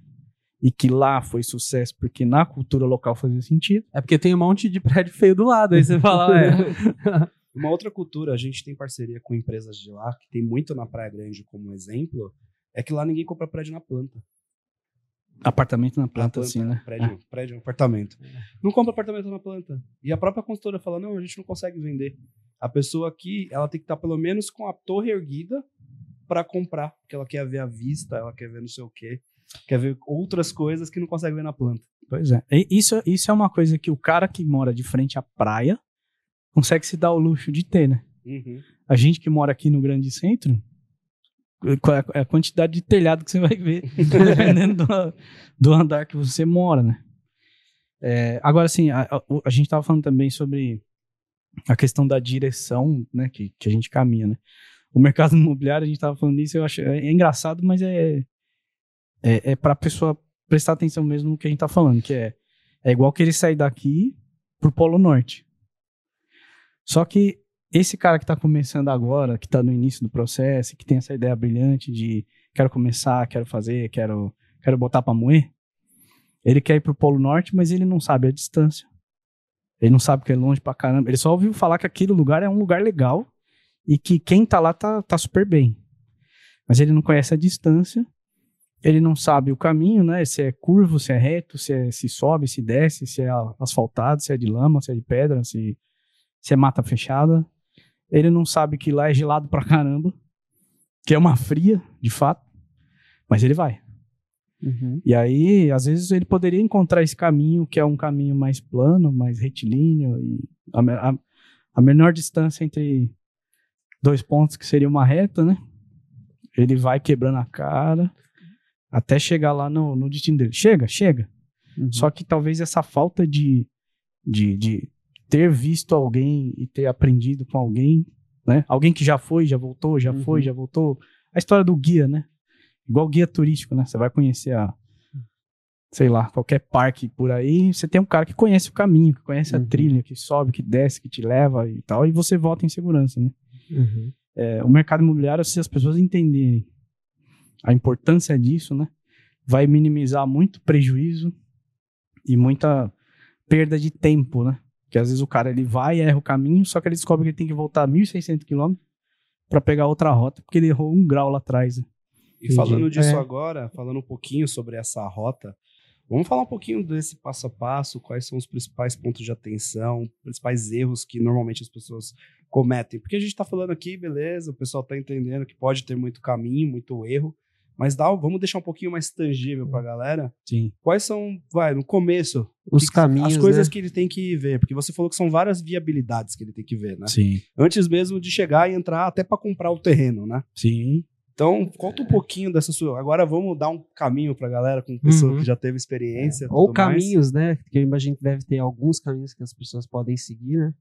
E que lá foi sucesso, porque na cultura local fazia sentido. É porque tem um monte de prédio feio do lado. Aí você fala, é. Uma outra cultura, a gente tem parceria com empresas de lá, que tem muito na Praia Grande como exemplo, é que lá ninguém compra prédio na planta. Apartamento na Na planta, assim, né? Prédio, prédio, apartamento. Não compra apartamento na planta. E a própria consultora fala, não, a gente não consegue vender. A pessoa aqui, ela tem que estar pelo menos com a torre erguida para comprar, porque ela quer ver a vista, ela quer ver não sei o quê, quer ver outras coisas que não consegue ver na planta. Pois é. E Isso, isso é uma coisa que o cara que mora de frente à praia consegue se dar o luxo de ter, né? A gente que mora aqui no grande centro, é a- é a quantidade de telhado que você vai ver, dependendo do, do andar que você mora, né? É, agora, assim, a, a- a gente estava falando também sobre a questão da direção né, que, que a gente caminha, né? O mercado imobiliário, a gente estava falando nisso, eu acho é, é engraçado, mas é, é, é para a pessoa prestar atenção mesmo no que a gente está falando, que é, é igual querer sair daqui pro Polo Norte. Só que esse cara que está começando agora, que está no início do processo, que tem essa ideia brilhante de quero começar, quero fazer, quero, quero botar para moer, ele quer ir pro Polo Norte, mas ele não sabe a distância. Ele não sabe que é longe pra caramba. Ele só ouviu falar que aquele lugar é um lugar legal e que quem tá lá tá, tá super bem. Mas ele não conhece a distância, ele não sabe o caminho, né? Se é curvo, se é reto, se, é, se sobe, se desce, se é asfaltado, se é de lama, se é de pedra, se, se é mata fechada. Ele não sabe que lá é gelado pra caramba, que é uma fria, de fato, mas ele vai. Uhum. E aí, às vezes, ele poderia encontrar esse caminho, que é um caminho mais plano, mais retilíneo, e a, a- a menor distância entre dois pontos, que seria uma reta, né? Ele vai quebrando a cara até chegar lá no, no destino dele. Chega, chega. Uhum. Só que talvez essa falta de, de, de ter visto alguém e ter aprendido com alguém, né? Alguém que já foi, já voltou, já uhum. foi, já voltou. A história do guia, né? Igual guia turístico, né? Você vai conhecer a, sei lá, qualquer parque por aí, você tem um cara que conhece o caminho, que conhece uhum. a trilha, que sobe, que desce, que te leva e tal, e você volta em segurança, né? Uhum. É, o mercado imobiliário, se as pessoas entenderem a importância disso, né? Vai minimizar muito prejuízo e muita perda de tempo, né? Que às vezes o cara ele vai e erra o caminho, só que ele descobre que ele tem que voltar 1.600 quilômetros para pegar outra rota, porque ele errou um grau lá atrás. Né? E falando disso é. agora, falando um pouquinho sobre essa rota, vamos falar um pouquinho desse passo a passo, quais são os principais pontos de atenção, principais erros que normalmente as pessoas cometem. Porque a gente está falando aqui, beleza, o pessoal está entendendo que pode ter muito caminho, muito erro, mas dá, vamos deixar um pouquinho mais tangível para a galera. Sim. Quais são, vai, no começo, os que, caminhos, as coisas né? que ele tem que ver, porque você falou que são várias viabilidades que ele tem que ver, né? Sim. Antes mesmo de chegar e entrar até para comprar o terreno, né? Sim. Então, conta um pouquinho dessa sua. Agora vamos dar um caminho para a galera com pessoa uhum. que já teve experiência. É. Ou caminhos, mais. né? Porque eu imagino que deve ter alguns caminhos que as pessoas podem seguir, né?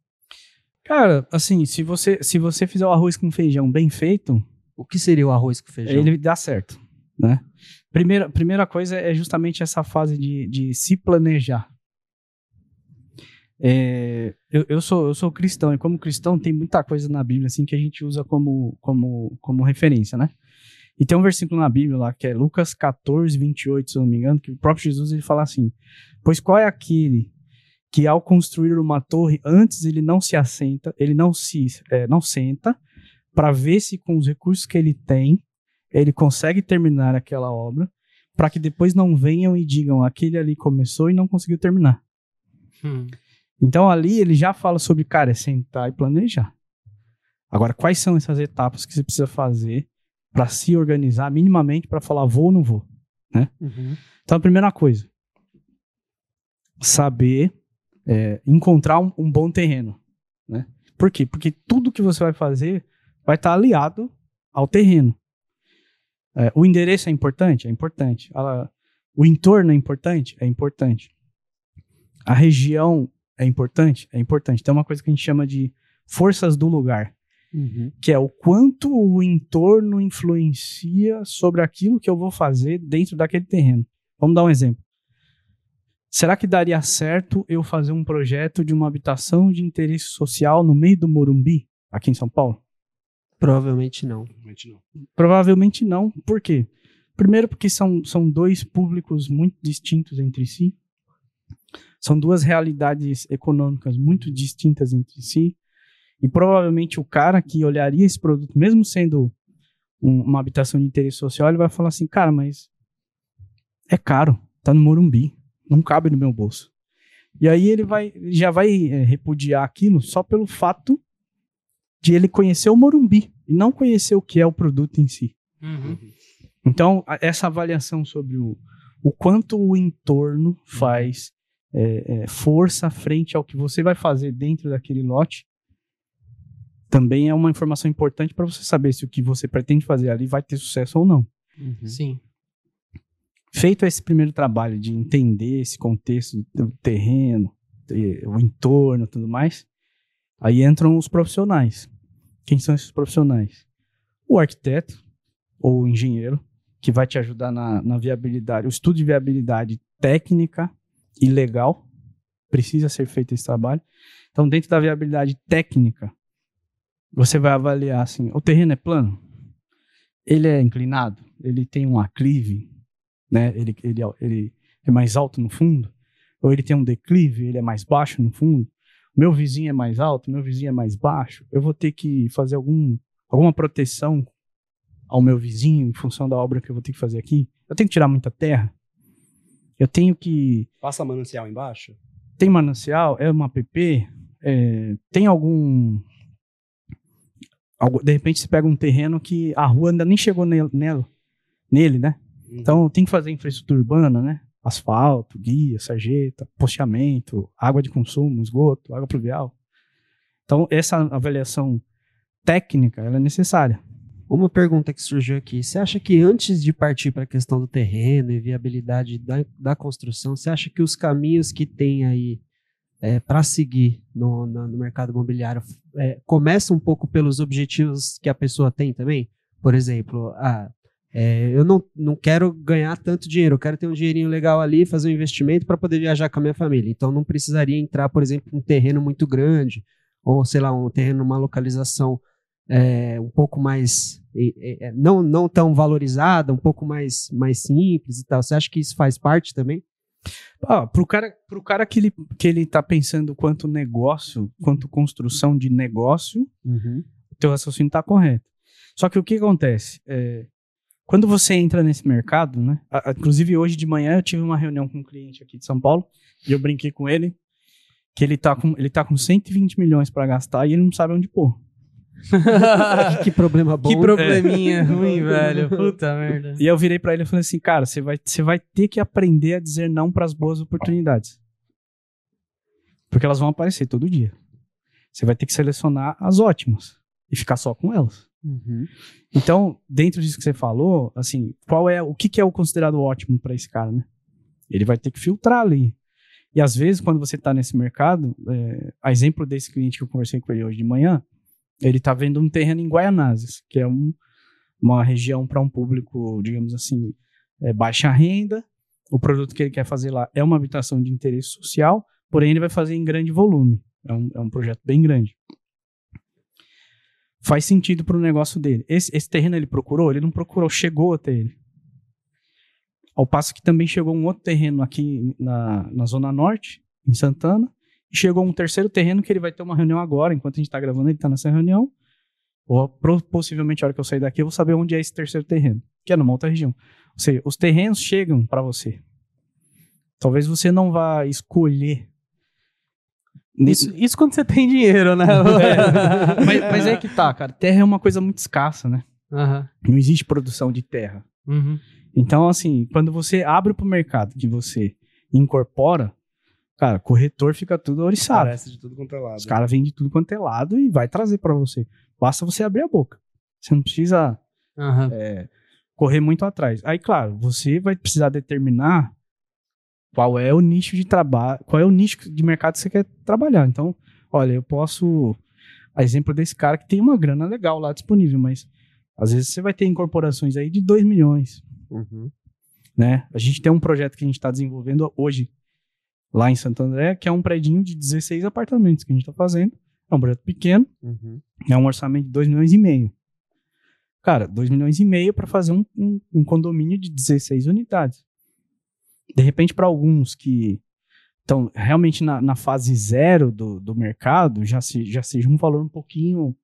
Cara, assim, se você, se você fizer o arroz com feijão bem feito. O que seria o arroz com feijão? Ele dá certo, né? Primeira, primeira coisa é justamente essa fase de, de se planejar. É, eu, eu, sou, eu sou cristão, e como cristão tem muita coisa na Bíblia assim que a gente usa como, como, como referência, né? E tem um versículo na Bíblia lá que é Lucas 14, 28, se eu não me engano, que o próprio Jesus ele fala assim: Pois qual é aquele que ao construir uma torre, antes ele não se assenta, ele não se é, não senta para ver se com os recursos que ele tem ele consegue terminar aquela obra, para que depois não venham e digam aquele ali começou e não conseguiu terminar. Hum. Então ali ele já fala sobre, cara, é sentar e planejar. Agora, quais são essas etapas que você precisa fazer para se organizar minimamente para falar vou ou não vou, né? Uhum. Então a primeira coisa, saber é, encontrar um, um, bom terreno, né? Por quê? Porque tudo que você vai fazer vai estar tá aliado ao terreno. É, o endereço é importante? É importante. A, o entorno é importante? É importante. A região é importante? É importante. Tem uma coisa que a gente chama de forças do lugar, uhum. que é o quanto o entorno influencia sobre aquilo que eu vou fazer dentro daquele terreno. Vamos dar um exemplo. Será que daria certo eu fazer um projeto de uma habitação de interesse social no meio do Morumbi, aqui em São Paulo? Provavelmente não. Provavelmente não. Provavelmente não. Por quê? Primeiro, porque são, são dois públicos muito distintos entre si. São duas realidades econômicas muito distintas entre si. E provavelmente o cara que olharia esse produto, mesmo sendo um, uma habitação de interesse social, ele vai falar assim: cara, mas é caro, tá no Morumbi, não cabe no meu bolso. E aí ele vai, já vai é, repudiar aquilo só pelo fato de ele conhecer o Morumbi e não conhecer o que é o produto em si. Uhum. Então, essa avaliação sobre o, o quanto o entorno faz é, é, força frente ao que você vai fazer dentro daquele lote, também é uma informação importante para você saber se o que você pretende fazer ali vai ter sucesso ou não. Uhum. Sim. Feito esse primeiro trabalho de entender esse contexto do terreno, o entorno, tudo mais, aí entram os profissionais. Quem são esses profissionais? O arquiteto ou o engenheiro, que vai te ajudar na, na viabilidade, o estudo de viabilidade técnica e legal. Precisa ser feito esse trabalho. Então, dentro da viabilidade técnica, você vai avaliar assim: o terreno é plano? Ele é inclinado? Ele tem um aclive? Né? Ele, ele, ele é mais alto no fundo? Ou ele tem um declive? Ele é mais baixo no fundo? Meu vizinho é mais alto, meu vizinho é mais baixo, eu vou ter que fazer algum, alguma proteção ao meu vizinho em função da obra que eu vou ter que fazer aqui. Eu tenho que tirar muita terra. Eu tenho que. Passa manancial embaixo? Tem manancial, é uma PP, é, tem algum, De repente você pega um terreno que a rua ainda nem chegou nele, nele né? Uhum. Então tem que fazer infraestrutura urbana, né? Asfalto, guia, sarjeta, posteamento, água de consumo, esgoto, água pluvial. Então, essa avaliação técnica ela é necessária. Uma pergunta que surgiu aqui: você acha que antes de partir para a questão do terreno e viabilidade da, da construção, você acha que os caminhos que tem aí é, para seguir no, no, no, mercado imobiliário é, um pouco pelos objetivos que a pessoa tem também? Por exemplo, ah, é, eu não, não quero ganhar tanto dinheiro, eu quero ter um dinheirinho legal ali, fazer um investimento para poder viajar com a minha família. Então não precisaria entrar, por exemplo, um terreno muito grande, ou sei lá, um terreno numa localização é, um pouco mais é, não, não tão valorizada, um pouco mais, mais simples e tal. Você acha que isso faz parte também? Ah, pro cara, pro cara que ele, que ele tá pensando quanto negócio, quanto construção de negócio, uhum. o teu raciocínio tá correto. Só que o que acontece? É, quando você entra nesse mercado, né? A, inclusive hoje de manhã eu tive uma reunião com um cliente aqui de São Paulo e eu brinquei com ele que ele tá com, ele tá com 120 milhões para gastar e ele não sabe onde pôr. que problema bom. Que probleminha é. ruim, velho. Puta merda. E eu virei para ele e falei assim, cara, você vai, você vai ter que aprender a dizer não para as boas oportunidades. Porque elas vão aparecer todo dia. Você vai ter que selecionar as ótimas e ficar só com elas. Uhum. Então, dentro disso que você falou, assim, qual é o que, que é o considerado ótimo para esse cara, né? Ele vai ter que filtrar ali. E às vezes, quando você está nesse mercado, é, a exemplo desse cliente que eu conversei com ele hoje de manhã, ele está vendo um terreno em Guaianazes, que é um, uma região para um público, digamos assim, é, baixa renda. O produto que ele quer fazer lá é uma habitação de interesse social, porém ele vai fazer em grande volume. É um, é um projeto bem grande. Faz sentido para o negócio dele. Esse, esse terreno ele procurou? Ele não procurou, chegou até ele. Ao passo que também chegou um outro terreno aqui na, na Zona Norte, em Santana, e chegou um terceiro terreno que ele vai ter uma reunião agora, enquanto a gente está gravando, ele está nessa reunião. Ou possivelmente a hora que eu sair daqui, eu vou saber onde é esse terceiro terreno, que é numa outra região. Ou seja, os terrenos chegam para você. Talvez você não vá escolher. Isso, isso quando você tem dinheiro, né? É, mas, mas é que tá, cara. Terra é uma coisa muito escassa, né? Uhum. Não existe produção de terra. Uhum. Então, assim, quando você abre para o mercado, que você incorpora, Cara, corretor fica tudo oriçado. Parece de tudo quanto é lado. Os caras vendem de tudo quanto é lado e vai trazer para você. Basta você abrir a boca. Você não precisa uhum. é, correr muito atrás. Aí, claro, você vai precisar determinar qual é o nicho de trabalho, qual é o nicho de mercado que você quer trabalhar. Então, olha, eu posso. A exemplo desse cara que tem uma grana legal lá disponível, mas às vezes você vai ter incorporações aí de 2 milhões. Uhum. Né? A gente tem um projeto que a gente está desenvolvendo hoje lá em Santo André, que é um prédio de 16 apartamentos que a gente está fazendo. É um projeto pequeno, uhum. é um orçamento de 2 milhões e meio. Cara, 2 milhões e meio para fazer um, um, um, condomínio de 16 unidades. De repente, para alguns que estão realmente na, na, fase zero do, do mercado, já, se, já seja um valor um pouquinho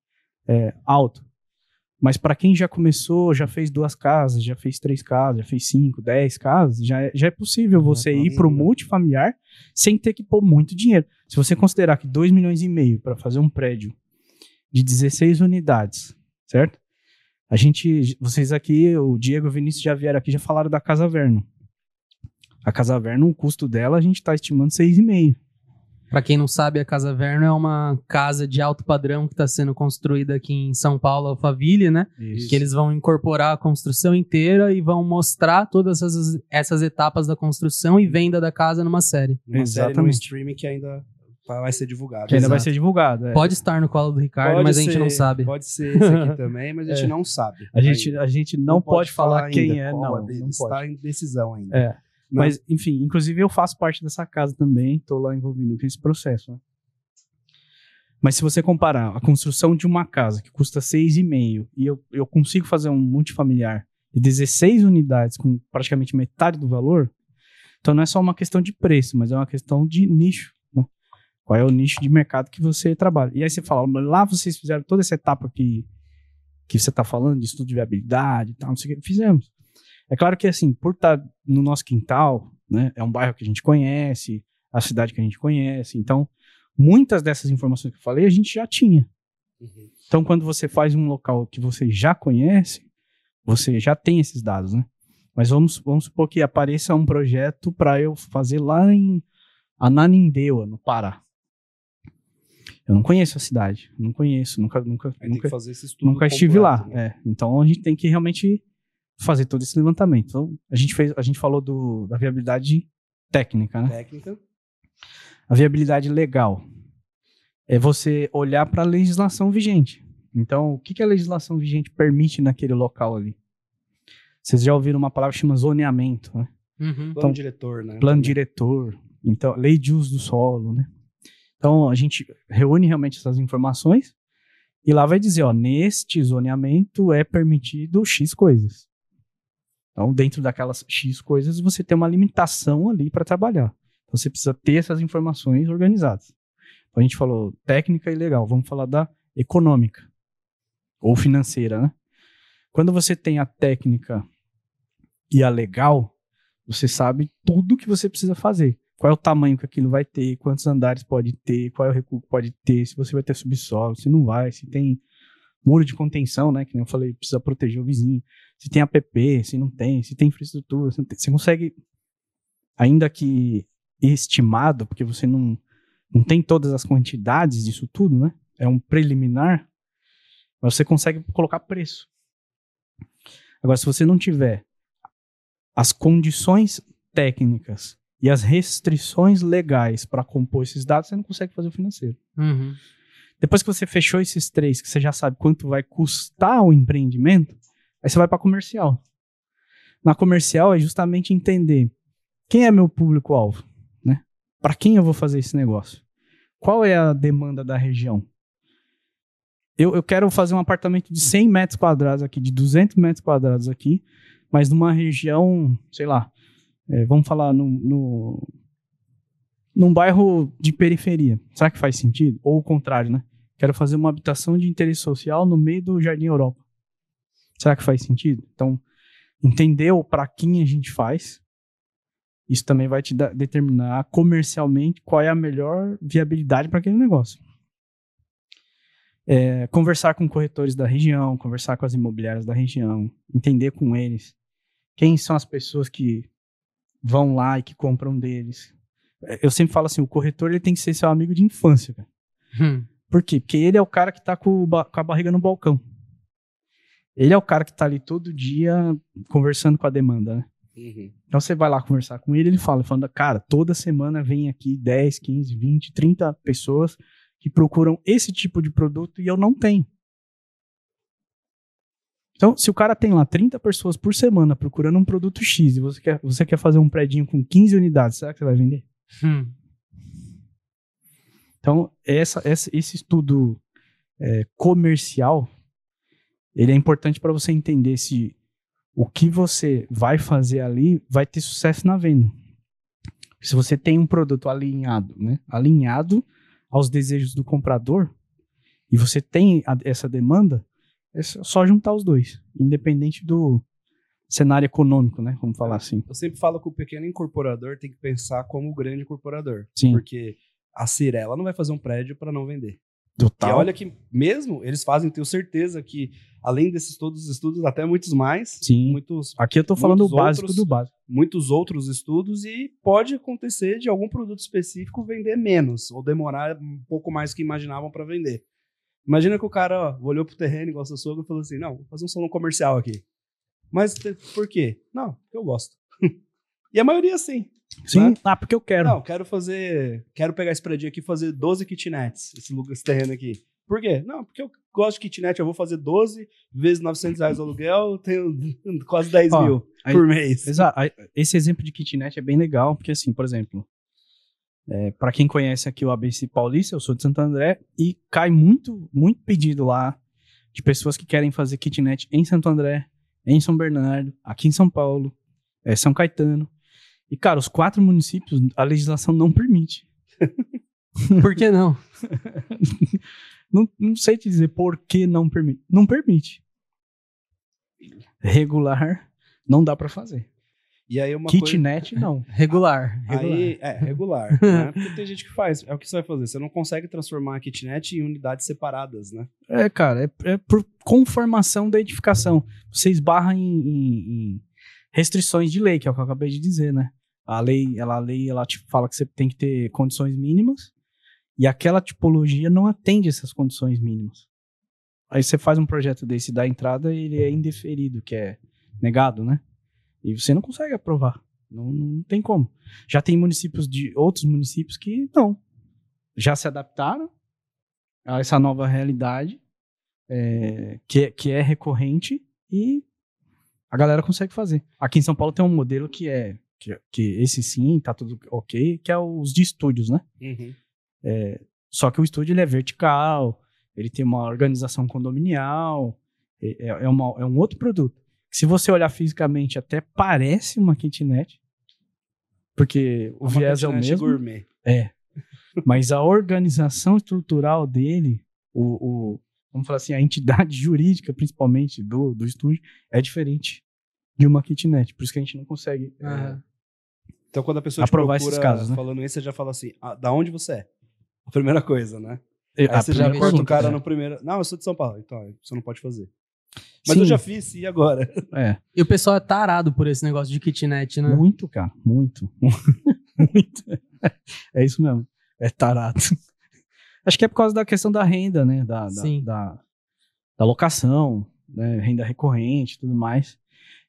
é, alto. Mas para quem já começou, já fez duas casas, já fez três casas, já fez cinco, dez casas, já, é, já é possível você é ir para o multifamiliar sem ter que pôr muito dinheiro. Se você considerar que 2 milhões e meio para fazer um prédio de 16 unidades, certo? A gente, vocês aqui, o Diego e o Vinícius já vieram aqui, já falaram da Casa Verno. A Casa Verno, o custo dela, a gente está estimando 6,5. Para quem não sabe, a Casa Verno é uma casa de alto padrão que está sendo construída aqui em São Paulo, Alphaville, né? Isso. Que eles vão incorporar a construção inteira e vão mostrar todas essas, essas etapas da construção e venda da casa numa série. Uma Exatamente. série no streaming que ainda vai ser divulgado. Que ainda Exato. vai ser divulgado. É. Pode estar no colo do Ricardo, pode mas a gente não sabe. Pode ser esse aqui também, mas a gente é. não sabe. A gente, a gente não, não pode, pode, falar quem é, não. não está em decisão ainda. É. Mas, enfim, inclusive eu faço parte dessa casa também, estou lá envolvido com esse processo. Né? Mas se você comparar a construção de uma casa que custa 6,5 e eu, eu consigo fazer um multifamiliar de 16 unidades com praticamente metade do valor, então não é só uma questão de preço, mas é uma questão de nicho. Né? Qual é o nicho de mercado que você trabalha? E aí você fala, lá vocês fizeram toda essa etapa que, que você está falando, de estudo de viabilidade e tal, não sei o que, fizemos. É claro que, assim, por estar tá no nosso quintal, né, é um bairro que a gente conhece, a cidade que a gente conhece, então, muitas dessas informações que eu falei, a gente já tinha. Uhum. Então, quando você faz um local que você já conhece, você já tem esses dados, né? Mas vamos, vamos supor que apareça um projeto para eu fazer lá em Ananindeua, no Pará. Eu não conheço a cidade, não conheço, nunca, nunca, nunca, nunca estive lá. Né? É, então a gente tem que realmente fazer todo esse levantamento. Então, a gente fez, a gente falou do, da viabilidade técnica, né? Técnica. A viabilidade legal é você olhar para a legislação vigente. Então, o que, que a legislação vigente permite naquele local ali? Vocês já ouviram uma palavra que chama zoneamento, né? Uhum. Plano então, diretor, né? Plano diretor. Então, lei de uso do solo, né? Então, a gente reúne realmente essas informações e lá vai dizer, ó, neste zoneamento é permitido X coisas. Então, dentro daquelas X coisas, você tem uma limitação ali para trabalhar. Então, você precisa ter essas informações organizadas. Então, a gente falou técnica e legal. Vamos falar da econômica ou financeira, né? Quando você tem a técnica e a legal, você sabe tudo que você precisa fazer. Qual é o tamanho que aquilo vai ter, quantos andares pode ter, qual é o recuo que pode ter, se você vai ter subsolo, se não vai, se tem muro de contenção, né? Que nem eu falei, precisa proteger o vizinho. Se tem APP, se não tem, se tem infraestrutura, se tem, você consegue, ainda que estimado, porque você não, não tem todas as quantidades disso tudo, né? É um preliminar, mas você consegue colocar preço. Agora, se você não tiver as condições técnicas e as restrições legais para compor esses dados, você não consegue fazer o financeiro. Uhum. Depois que você fechou esses três, que você já sabe quanto vai custar o empreendimento, aí você vai para comercial. Na comercial é justamente entender quem é meu público-alvo, né? Para quem eu vou fazer esse negócio? Qual é a demanda da região? Eu, eu quero fazer um apartamento de 100 metros quadrados aqui, de 200 metros quadrados aqui, mas numa região, sei lá, é, vamos falar no, no, num bairro de periferia. Será que faz sentido? Ou o contrário, né? Quero fazer uma habitação de interesse social no meio do Jardim Europa. Será que faz sentido? Então, entender para quem a gente faz, isso também vai te determinar comercialmente qual é a melhor viabilidade para aquele negócio. É, conversar com corretores da região, conversar com as imobiliárias da região, entender com eles quem são as pessoas que vão lá e que compram deles. Eu sempre falo assim, o corretor ele tem que ser seu amigo de infância, cara. Hum. Por quê? Porque ele é o cara que tá com, com a barriga no balcão. Ele é o cara que tá ali todo dia conversando com a demanda, né? Uhum. Então você vai lá conversar com ele, ele fala, falando, cara, toda semana vem aqui 10, 15, 20, 30 pessoas que procuram esse tipo de produto e eu não tenho. Então, se o cara tem lá 30 pessoas por semana procurando um produto X e você quer, você quer fazer um prédio com 15 unidades, será que você vai vender? Hum. Então, essa, essa, esse estudo é, comercial, ele é importante para você entender se o que você vai fazer ali vai ter sucesso na venda. Se você tem um produto alinhado, né, alinhado aos desejos do comprador, e você tem a, essa demanda, é só juntar os dois, independente do cenário econômico, né? Vamos falar assim. Eu sempre falo que o pequeno incorporador tem que pensar como o grande incorporador. Sim. Porque a Cirela não vai fazer um prédio para não vender. Total. E olha que mesmo eles fazem, tenho certeza que além desses todos os estudos, até muitos mais. Sim. Muitos, Aqui eu tô falando o básico outros, do básico. Muitos outros estudos e pode acontecer de algum produto específico vender menos ou demorar um pouco mais que imaginavam para vender. Imagina que o cara ó, olhou pro terreno igual seu sogro e falou assim: não, vou fazer um salão comercial aqui. Mas por quê? Não, porque eu gosto. E a maioria sim. Sim, né? ah, porque eu quero. Não, quero fazer. Quero pegar esse prédio aqui e fazer 12 kitnets, esse, esse terreno aqui. Por quê? Não, porque eu gosto de kitnet, eu vou fazer 12 vezes 900 reais o aluguel, tenho quase 10 Ó, mil aí, por mês. Exato. Esse exemplo de kitnet é bem legal, porque assim, por exemplo, é, para quem conhece aqui o ABC Paulista, eu sou de Santo André e cai muito, muito pedido lá de pessoas que querem fazer kitnet em Santo André, em São Bernardo, aqui em São Paulo, é, São Caetano. E, cara, os quatro municípios, a legislação não permite. por que não? não? Não sei te dizer por que não permite. Não permite. Regular, não dá para fazer. E aí uma Kitnet, coisa... não. Regular. regular. Aí, é, regular. né? Porque tem gente que faz. É o que você vai fazer. Você não consegue transformar a kitnet em unidades separadas, né? É, cara, é, é por conformação da edificação. Você esbarra em, em, em, restrições de lei, que é o que eu acabei de dizer, né? A lei, ela, a lei, ela te fala que você tem que ter condições mínimas e aquela tipologia não atende essas condições mínimas. Aí você faz um projeto desse da entrada ele é indeferido, que é negado, né? E você não consegue aprovar. Não, não tem como. Já tem municípios de outros municípios que não. Já se adaptaram a essa nova realidade é, que, que é recorrente e a galera consegue fazer. Aqui em São Paulo tem um modelo que é que, que esse sim tá tudo ok, que é os de estúdios, né? Uhum. É, só que o estúdio ele é vertical, ele tem uma organização condominial, é, é, uma, é um outro produto. Se você olhar fisicamente, até parece uma kitnet, porque o Uma viés é o mesmo. gourmet. É. Mas a organização estrutural dele, o, o- vamos falar assim, a entidade jurídica, principalmente do, do estúdio, é diferente de uma kitnet. Por isso que a gente não consegue. é, Aham. Então, quando a pessoa Aprovar te esses procura casos, né? falando isso, você já fala assim, ah, da onde você é? A primeira coisa, né? é, Aí a você já corta o cara né? no primeiro... Não, eu sou de São Paulo. Então, você não pode fazer. Mas Sim, eu já fiz, e agora? É, E o pessoal é tarado por esse negócio de kitnet, né? muito, cara, muito. muito. É isso mesmo. É tarado. Acho que é por causa da questão da renda, né? Da, da, Sim. da, da locação, né? renda recorrente e tudo mais.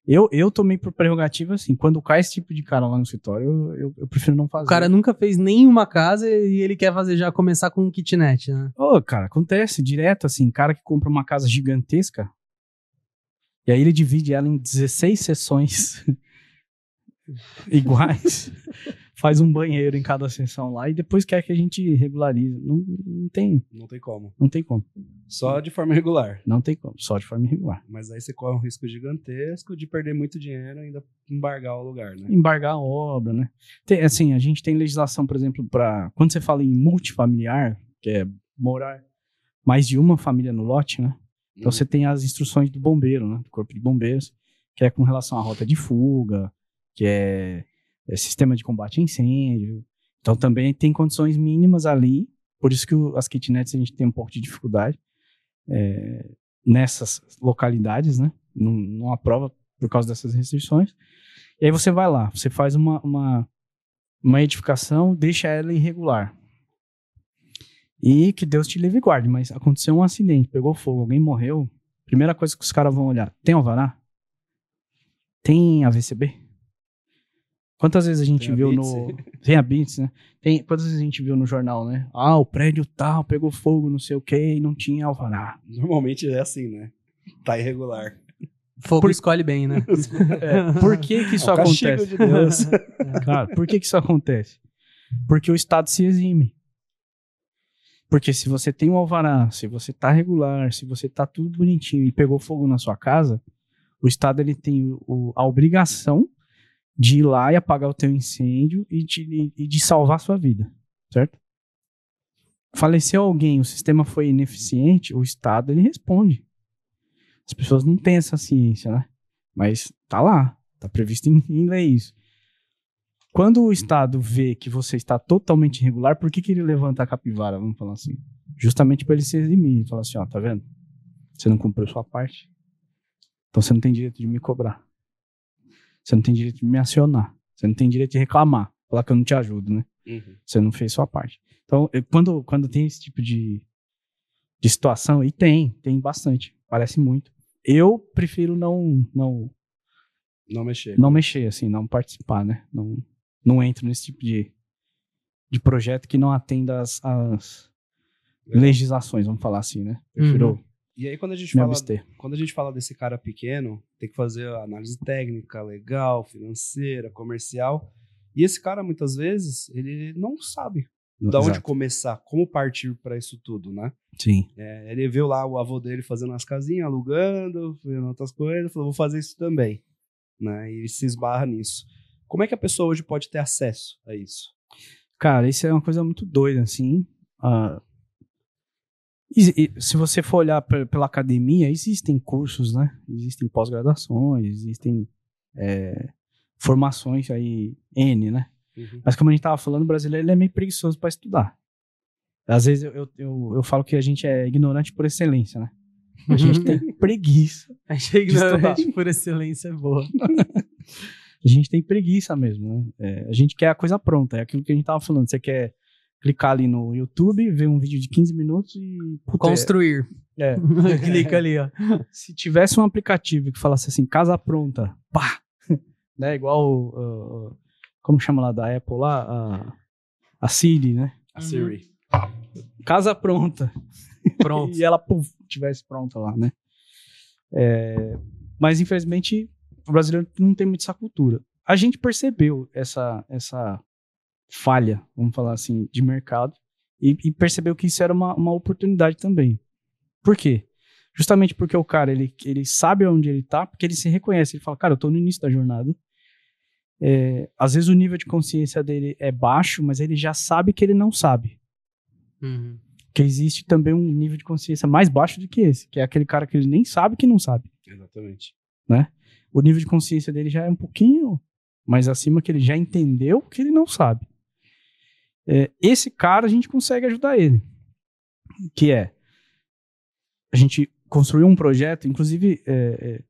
Eu, eu tomei por prerrogativa, assim, quando cai esse tipo de cara lá no escritório, eu, eu, eu prefiro não fazer. O cara nunca fez nenhuma casa e ele quer fazer já começar com um kitnet, né? Ô, cara, acontece direto, assim, cara que compra uma casa gigantesca e aí ele divide ela em 16 sessões iguais, faz um banheiro em cada sessão lá e depois quer que a gente regularize. Não, não tem, Não tem como. não tem como. Só de forma regular. Não tem como, só de forma irregular. Mas aí você corre um risco gigantesco de perder muito dinheiro e ainda embargar o lugar, né? Embargar a obra, né? Tem, assim, a gente tem legislação, por exemplo, para quando você fala em multifamiliar, que é morar mais de uma família no lote, né? Então você tem as instruções do bombeiro, né? Do corpo de bombeiros, que é com relação à rota de fuga, que é sistema de combate a incêndio. Então também tem condições mínimas ali, por isso que o- as kitnets a gente tem um pouco de dificuldade é, nessas localidades, né? Não, não aprova por causa dessas restrições. E aí você vai lá, você faz uma, uma, uma edificação, deixa ela irregular. E que Deus te livre e guarde, mas aconteceu um acidente, pegou fogo, alguém morreu. Primeira coisa que os caras vão olhar: tem alvará? Tem AVCB? Quantas vezes a gente Tem viu no. Tem a Bits, né? Tem... Quantas vezes a gente viu no jornal, né? Ah, o prédio tal pegou fogo, não sei o que, e não tinha alvará. Normalmente é assim, né? Tá irregular. Fogo Por- escolhe bem, né? É, por que que isso É acontece? de Deus. Cara, por que que isso acontece? Porque o Estado se exime. Porque se você tem um alvará, se você tá regular, se você tá tudo bonitinho e pegou fogo na sua casa, o Estado ele tem o- a obrigação de ir lá e apagar o teu incêndio e de, e de salvar a sua vida, certo? Faleceu alguém, o sistema foi ineficiente, o Estado ele responde. As pessoas não têm essa ciência, né? Mas tá lá, tá previsto em, lei isso. Quando o Estado vê que você está totalmente irregular, por que, que ele levanta a capivara, vamos falar assim? Justamente para ele se eximir. Ele fala assim, ó, tá vendo? Você não cumpriu sua parte. Então você não tem direito de me cobrar. Você não tem direito de me acionar. Você não tem direito de reclamar. Falar que eu não te ajudo, né? Uhum. Você não fez sua parte. Então, eu- quando, quando tem esse tipo de, de situação, e tem, tem bastante. Parece muito. Eu prefiro não, não, Não mexer. não mexer, assim, não participar, né? Não, não entro nesse tipo de, de projeto que não atenda às, às Legal. legislações, vamos falar assim, né? Prefiro E aí, quando a gente me fala abster. quando a gente fala desse cara pequeno, tem que fazer análise técnica, legal, financeira, comercial. E esse cara, muitas vezes, ele não sabe da onde Exato. começar, como partir para isso tudo, né? Sim. É, ele viu lá o avô dele fazendo as casinhas, alugando, fazendo outras coisas, falou, vou fazer isso também. Né? E se esbarra nisso. Como é que a pessoa hoje pode ter acesso a isso? Cara, isso é uma coisa muito doida, assim. Ah, e- e se você for olhar pe- pela academia, existem cursos, né? Existem pós-graduações, existem é, formações aí, N, né? Mas como a gente tava falando, o brasileiro ele é meio preguiçoso para estudar. Às vezes eu, eu, eu, eu falo que a gente é ignorante por excelência, né? A gente tem preguiça. Achei De estudar. ignorante por excelência é boa. A gente tem preguiça mesmo, né? É, a gente quer a coisa pronta. É aquilo que a gente tava falando. Você quer clicar ali no YouTube, ver um vídeo de 15 minutos e. puta, Construir. é, Clica ali, ó. se tivesse um aplicativo que falasse assim, casa pronta, pá! né? Igual, uh, como chama lá da Apple lá? A, a Siri, né? A Siri. Casa pronta. Pronto. e ela, puf, tivesse pronta lá, né? É, mas, infelizmente, o brasileiro não tem muito essa cultura. A gente percebeu essa, essa falha, vamos falar assim, de mercado e, e percebeu que isso era uma, uma oportunidade também. Por quê? Justamente porque o cara, ele, ele sabe onde ele tá, porque ele se reconhece. Ele fala, cara, eu tô no início da jornada. É, às vezes o nível de consciência dele é baixo, mas ele já sabe que ele não sabe. Uhum. Que existe também um nível de consciência mais baixo do que esse, que é aquele cara que ele nem sabe que não sabe. Exatamente. O nível de consciência dele já é um pouquinho mais acima, que ele já entendeu que ele não sabe. É, esse cara a gente consegue ajudar ele. Que é a gente construiu um projeto, inclusive é, é,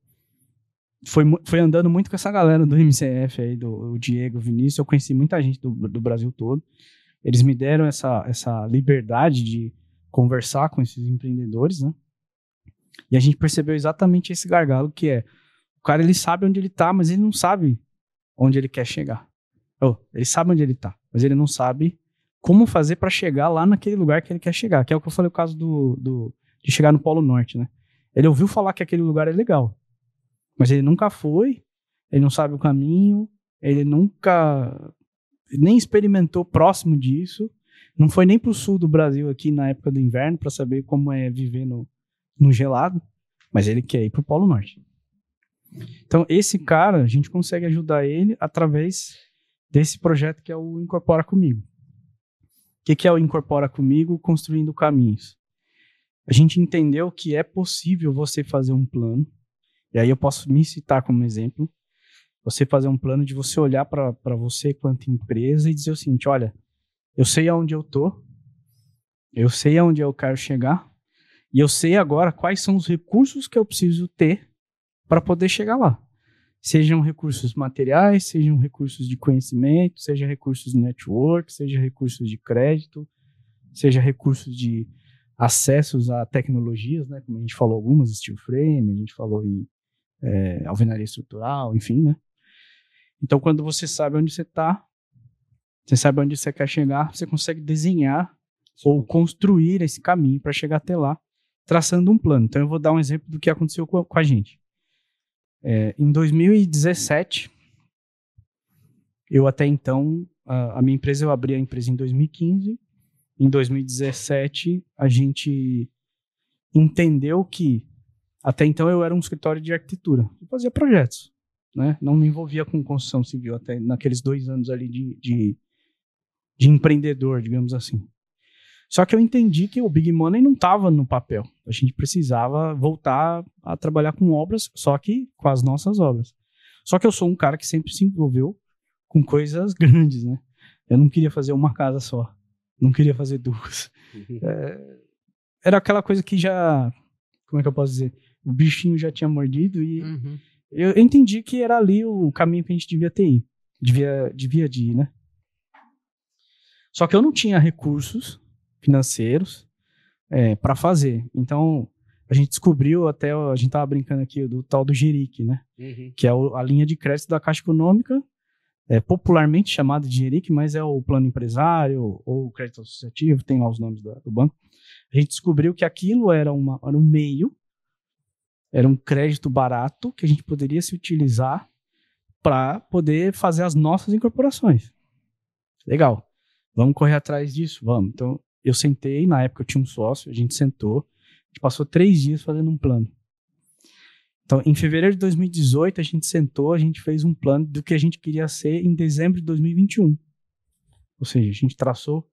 foi, foi andando muito com essa galera do MCF aí, do o Diego, o Vinícius, eu conheci muita gente do, do Brasil todo. Eles me deram essa, essa liberdade de conversar com esses empreendedores, né? E a gente percebeu exatamente esse gargalo que é o cara ele sabe onde ele tá, mas ele não sabe onde ele quer chegar. Oh, ele sabe onde ele tá, mas ele não sabe como fazer para chegar lá naquele lugar que ele quer chegar, que é o que eu falei o caso do, do de chegar no Polo Norte, né? Ele ouviu falar que aquele lugar é legal, mas ele nunca foi, ele não sabe o caminho, ele nunca nem experimentou próximo disso, não foi nem pro sul do Brasil aqui na época do inverno para saber como é viver no, no gelado, mas ele quer ir pro Polo Norte. Então, esse cara, a gente consegue ajudar ele através desse projeto que é o Incorpora Comigo. Que, que é o Incorpora Comigo construindo caminhos? A gente entendeu que é possível você fazer um plano, e aí eu posso me citar como exemplo, você fazer um plano de você olhar para você quanto empresa e dizer o seguinte, olha, eu sei aonde eu tô, eu sei aonde eu quero chegar, e eu sei agora quais são os recursos que eu preciso ter para poder chegar lá. Sejam recursos materiais, sejam recursos de conhecimento, seja recursos de network, seja recursos de crédito, seja recursos de acessos a tecnologias, né? Como a gente falou algumas, steel frame, a gente falou em é, alvenaria estrutural, enfim, né? Então, quando você sabe onde você está, você sabe onde você quer chegar, você consegue desenhar ou construir esse caminho para chegar até lá, traçando um plano. Então, eu vou dar um exemplo do que aconteceu com a, com a gente. É, em 2017, eu até então, a, a minha empresa, eu abri a empresa em 2015. Em 2017, a gente entendeu que até então eu era um escritório de arquitetura. Eu fazia projetos, né? Não me envolvia com construção civil até naqueles dois anos ali de, de, de empreendedor, digamos assim. Só que eu entendi que o Big Money não estava no papel. A gente precisava voltar a trabalhar com obras, só que com as nossas obras. Só que eu sou um cara que sempre se envolveu com coisas grandes, né? Eu não queria fazer uma casa só. Não queria fazer duas. É, era aquela coisa que já. Como é que eu posso dizer? O bichinho já tinha mordido e Uhum. eu entendi que era ali o caminho que a gente devia ter ir. Devia, devia de ir, né? Só que eu não tinha recursos financeiros para fazer. Então, a gente descobriu até, a gente tava brincando aqui do tal do Geric, né? Uhum. Que é a linha de crédito da Caixa Econômica, é popularmente chamada de Geric, mas é o plano empresário ou o crédito associativo, tem lá os nomes da- do banco. A gente descobriu que aquilo era, uma, era um meio, era um crédito barato que a gente poderia se utilizar para poder fazer as nossas incorporações. Legal. Vamos correr atrás disso? Vamos. Então, eu sentei, na época eu tinha um sócio, a gente sentou, a gente passou três dias fazendo um plano. Então, em fevereiro de 2018, a gente sentou, a gente fez um plano do que a gente queria ser em dezembro de 2021. Ou seja, a gente traçou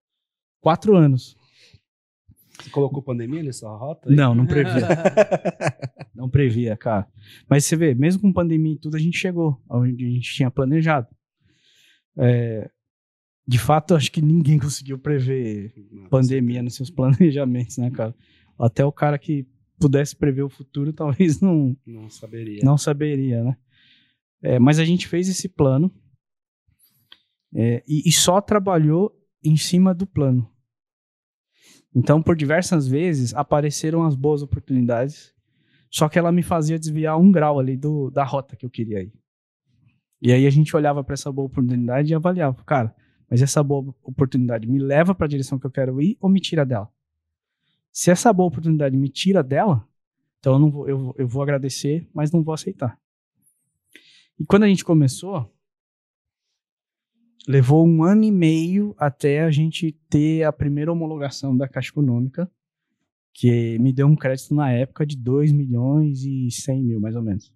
quatro anos. Você colocou pandemia nessa rota? aí? Não, não previa. não previa, cara. Mas você vê, mesmo com pandemia e tudo, a gente chegou onde a gente tinha planejado. É, de fato, acho que ninguém conseguiu prever Não, pandemia nos seus planejamentos, né, cara? Até o cara que pudesse prever o futuro, talvez não, Não saberia. não saberia, né? É, mas a gente fez esse plano é, e, e só trabalhou em cima do plano. Então, por diversas vezes, apareceram as boas oportunidades, só que ela me fazia desviar um grau ali do, da rota que eu queria ir. E aí a gente olhava para essa boa oportunidade e avaliava, cara, mas essa boa oportunidade me leva para a direção que eu quero ir ou me tira dela? Se essa boa oportunidade me tira dela, então eu, não vou, eu, eu vou agradecer, mas não vou aceitar. E quando a gente começou, levou um ano e meio até a gente ter a primeira homologação da Caixa Econômica, que me deu um crédito na época de 2 milhões e 100 mil, mais ou menos.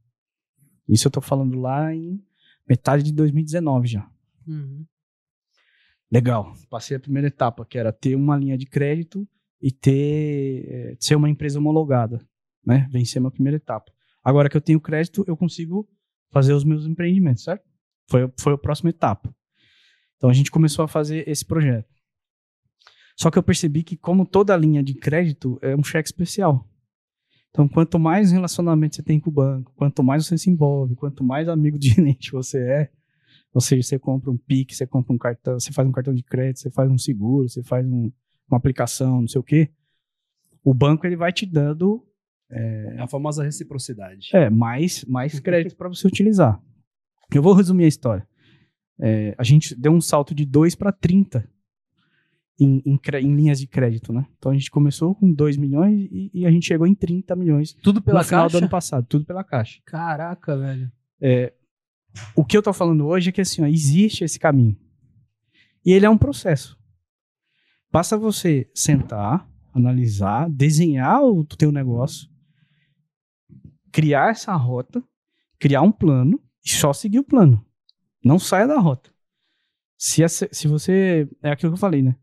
Isso eu tô falando lá em metade de 2019 já. Uhum. Legal. Passei a primeira etapa, que era ter uma linha de crédito e ter é, ser uma empresa homologada, né? Vencer a primeira etapa. Agora que eu tenho crédito, eu consigo fazer os meus empreendimentos, certo? Foi, foi a próxima etapa. Então a gente começou a fazer esse projeto. Só que eu percebi que, como toda linha de crédito, é um cheque especial. Então, quanto mais relacionamento você tem com o banco, quanto mais você se envolve, quanto mais amigo de gerente você é, ou seja, você compra um PIC, você compra um cartão, você faz um cartão de crédito, você faz um seguro, você faz um, uma aplicação, não sei o quê, o banco ele vai te dando é, a famosa reciprocidade. É, mais, mais crédito para você utilizar. Eu vou resumir a história. É, a gente deu um salto de 2 para 30 em, em, em, linhas de crédito, né? Então a gente começou com 2 milhões e, e, a gente chegou em 30 milhões. Tudo pela no final caixa? do ano passado, tudo pela caixa. Caraca, velho. É, o que eu tô falando hoje é que assim, ó, existe esse caminho. E ele é um processo. Basta você sentar, analisar, desenhar o teu negócio, criar essa rota, criar um plano e só seguir o plano. Não saia da rota. Se, essa, se você. É aquilo que eu falei, né?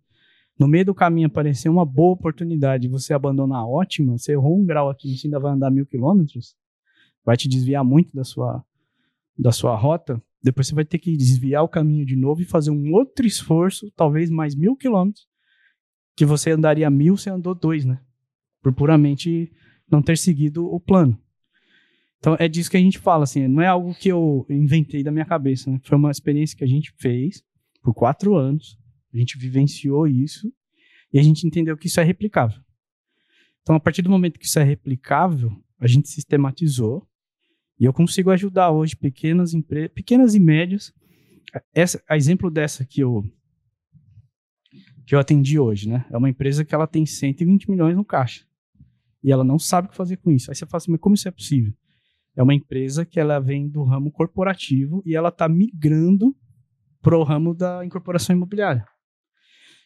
No meio do caminho aparecer uma boa oportunidade você abandonar a ótima, você errou um grau aqui você ainda vai andar mil quilômetros, vai te desviar muito da sua, da sua rota. Depois você vai ter que desviar o caminho de novo e fazer um outro esforço, talvez mais mil quilômetros, que você andaria mil, você andou dois, né? Por puramente não ter seguido o plano. Então é disso que a gente fala, assim, não é algo que eu inventei da minha cabeça, né? Foi uma experiência que a gente fez por quatro anos, a gente vivenciou isso e a gente entendeu que isso é replicável. Então, a partir do momento que isso é replicável, a gente sistematizou e eu consigo ajudar hoje pequenas empresas, pequenas e médias. Essa, a exemplo dessa que eu que eu atendi hoje, né? É uma empresa que ela tem 120 milhões no caixa e ela não sabe o que fazer com isso. Aí você fala assim, mas como isso é possível? é uma empresa que ela vem do ramo corporativo e ela está migrando para o ramo da incorporação imobiliária.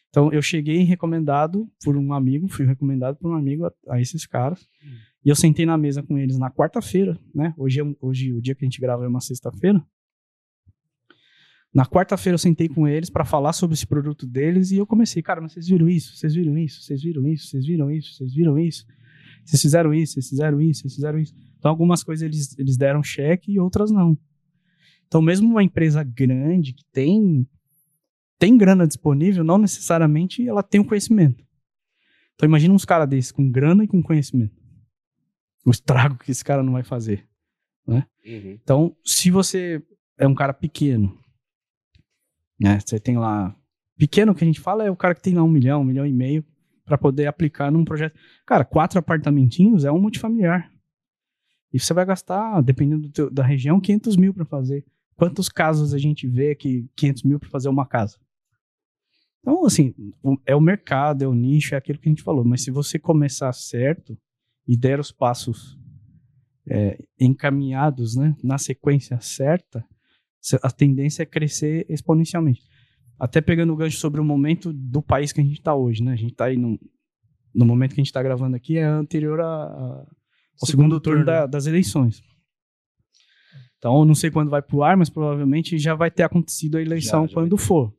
Então, eu cheguei recomendado por um amigo, fui recomendado por um amigo a, a esses caras, hum. E eu sentei na mesa com eles na quarta-feira, né? Hoje, é, hoje, o dia que a gente grava é uma sexta-feira. Na quarta-feira eu sentei com eles para falar sobre esse produto deles e eu comecei, cara, mas vocês viram isso? Vocês viram isso? Vocês viram isso? Vocês viram isso? Vocês viram isso? Vocês fizeram isso? Vocês fizeram isso? Vocês fizeram isso? Então, algumas coisas eles, eles deram cheque e outras não. Então, mesmo uma empresa grande que tem, tem grana disponível, não necessariamente ela tem o conhecimento. Então, imagina uns caras desses com grana e com conhecimento. O estrago que esse cara não vai fazer. Né? Uhum. Então, se você é um cara pequeno, né? Você tem lá. Pequeno que a gente fala é o cara que tem lá um milhão, um milhão e meio para poder aplicar num projeto. Cara, quatro apartamentinhos é um multifamiliar. E você vai gastar, dependendo teu, da região, 500 mil para fazer. Quantos casos a gente vê que 500 mil para fazer uma casa? Então, assim, é o mercado, é o nicho, é aquilo que a gente falou. Mas se você começar certo e der os passos é, encaminhados, né, na sequência certa, a tendência é crescer exponencialmente. Até pegando o gancho sobre o momento do país que a gente está hoje, né? A gente está aí no, no momento que a gente está gravando aqui, é anterior a, a o segundo, segundo turno, da, das eleições. Então, não sei quando vai pro ar, mas provavelmente já vai ter acontecido a eleição já, já quando for.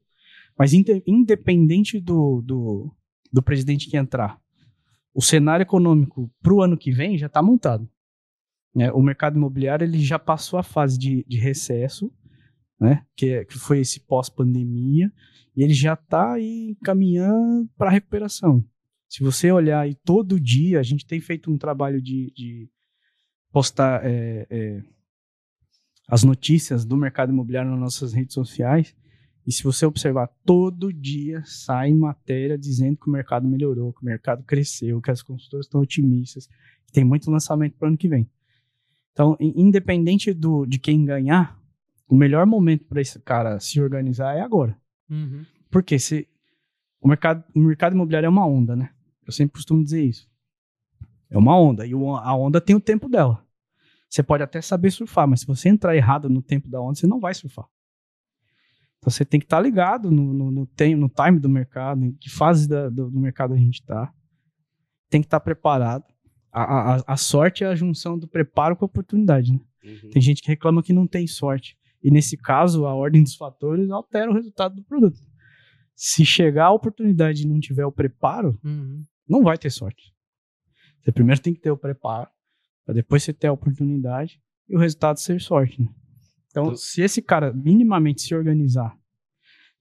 Mas independente do, do, do, presidente que entrar, o cenário econômico para o ano que vem já está montado. É, o mercado imobiliário ele já passou a fase de, de recesso, né, que, é, que foi esse pós-pandemia, e ele já está aí caminhando para a recuperação. Se você olhar aí todo dia, a gente tem feito um trabalho de, de postar é, é, as notícias do mercado imobiliário nas nossas redes sociais. E se você observar, todo dia sai matéria dizendo que o mercado melhorou, que o mercado cresceu, que as consultoras estão otimistas, que tem muito lançamento para o ano que vem. Então, independente do, de quem ganhar, o melhor momento para esse cara se organizar é agora. Uhum. Porque se o mercado, o mercado imobiliário é uma onda, né? Eu sempre costumo dizer isso. É uma onda e a onda tem o tempo dela. Você pode até saber surfar, mas se você entrar errado no tempo da onda, você não vai surfar. Então você tem que estar ligado no, no, no, tem- no time do mercado, em que fase da- do, do mercado a gente está. Tem que estar preparado. A, a, a- a sorte é a junção do preparo com a oportunidade, né? Uhum. Tem gente que reclama que não tem sorte. E nesse caso, a ordem dos fatores altera o resultado do produto. Se chegar a oportunidade e não tiver o preparo, Uhum. não vai ter sorte. Você primeiro tem que ter o preparo, para depois você ter a oportunidade e o resultado ser sorte. Né? Então, Então- se esse cara minimamente se organizar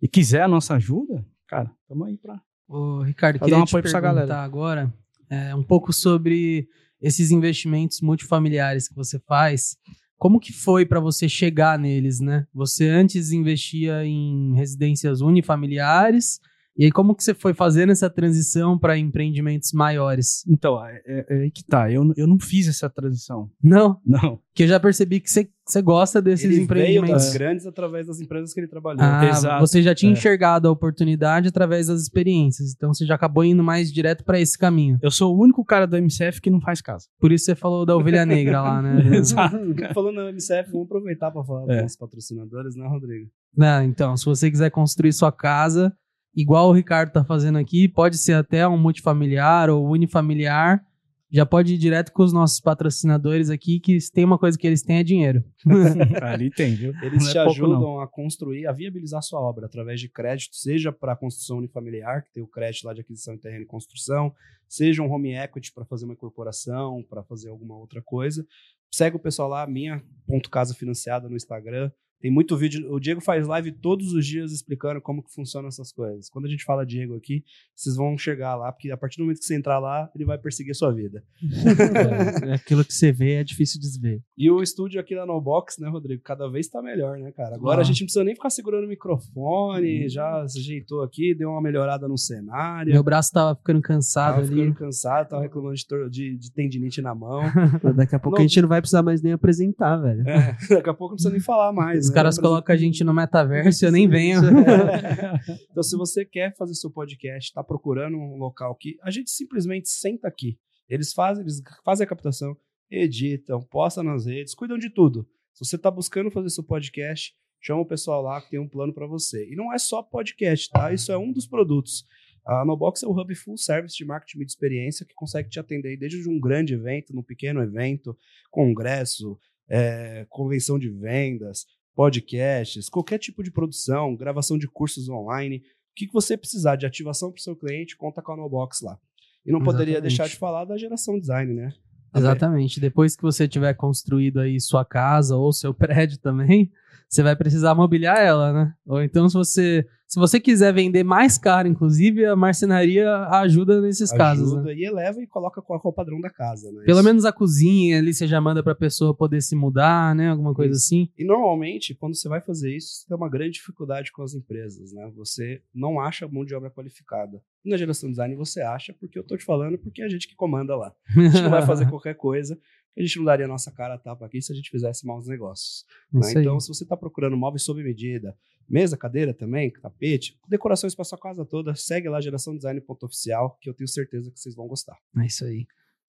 e quiser a nossa ajuda, cara, tamo aí pra. Ô, Ricardo, Pra queria dar um te apoio essa perguntar galera. agora é, um pouco sobre esses investimentos multifamiliares que você faz. Como que foi para você chegar neles, né? Você antes investia em residências unifamiliares, e aí como que você foi fazendo essa transição para empreendimentos maiores? Então, é, é- é que tá. Eu, eu não fiz essa transição. Não, Não. que eu já percebi que você, você gosta desses Ele veio empreendimentos. das grandes através das empresas que ele trabalhou. Ah, Exato. você já tinha É. enxergado a oportunidade através das experiências, então você já acabou indo mais direto para esse caminho. Eu sou o único cara do MCF que não faz casa. Por isso você falou da ovelha negra lá, né? Exato. Falando na MCF, vamos aproveitar para falar É. dos nossos patrocinadores, né, Rodrigo? Não, então, se você quiser construir sua casa, igual o Ricardo tá fazendo aqui, pode ser até um multifamiliar ou unifamiliar, já pode ir direto com os nossos patrocinadores aqui, que se tem uma coisa que eles têm é dinheiro. Ali tem, viu? Eles Não é te pouco, não. ajudam a construir, a viabilizar sua obra através de crédito, seja para construção unifamiliar, que tem o crédito lá de aquisição de terreno e construção, seja um home equity para fazer uma incorporação, para fazer alguma outra coisa. Segue o pessoal lá, minha ponto casa financiada no Instagram. Tem muito vídeo. O Diego faz live todos os dias explicando como que funcionam essas coisas. Quando a gente fala Diego aqui, vocês vão chegar lá, porque a partir do momento que você entrar lá, ele vai perseguir a sua vida. É, aquilo que você vê é difícil desver. E o estúdio aqui da No Box, né, Rodrigo? Cada vez tá melhor, né, cara? Agora Ah. a gente não precisa nem ficar segurando o microfone, já se ajeitou aqui, deu uma melhorada no cenário. Meu braço tava ficando cansado tava ali. ficando cansado, tava reclamando de, de- de tendinite na mão. Daqui a pouco Não. a gente não vai precisar mais nem apresentar, velho. É, daqui a pouco não precisa nem falar mais. Os caras Não colocam a gente no metaverso e eu nem venho. então, se você quer fazer seu podcast, tá procurando um local que a gente simplesmente senta aqui. Eles fazem, eles fazem a captação, editam, postam nas redes, cuidam de tudo. Se você tá buscando fazer seu podcast, chama o pessoal lá que tem um plano para você. E não é só podcast, tá? Isso é um dos produtos. A Nobox é o hub full service de marketing de experiência que consegue te atender desde um grande evento, num pequeno evento, congresso, é, convenção de vendas, podcasts, qualquer tipo de produção, gravação de cursos online. O que, que você precisar de ativação para o seu cliente, conta com a Nobox lá. E não poderia Exatamente. deixar de falar da geração design, né? Exatamente. Depois que você tiver construído aí sua casa ou seu prédio também, você vai precisar mobiliar ela, né? Ou então, se você, se você quiser vender mais caro, inclusive, a marcenaria ajuda nesses casos. né? Ajuda e eleva e coloca qual é o padrão da casa, né? Pelo Isso- menos a cozinha ali você já manda pra pessoa poder se mudar, né? Alguma coisa assim. E normalmente, quando você vai fazer isso, você tem uma grande dificuldade com as empresas, né? Você não acha mão de obra qualificada. Na geração design você acha, porque eu tô te falando, porque é a gente que comanda lá. A gente não vai fazer qualquer coisa, a gente não daria a nossa cara a tapa aqui se a gente fizesse maus negócios. né? Então, se você está procurando móveis sob medida, mesa, cadeira também, tapete, decorações para sua casa toda, segue lá geraçãodesign.oficial, que eu tenho certeza que vocês vão gostar. É isso aí.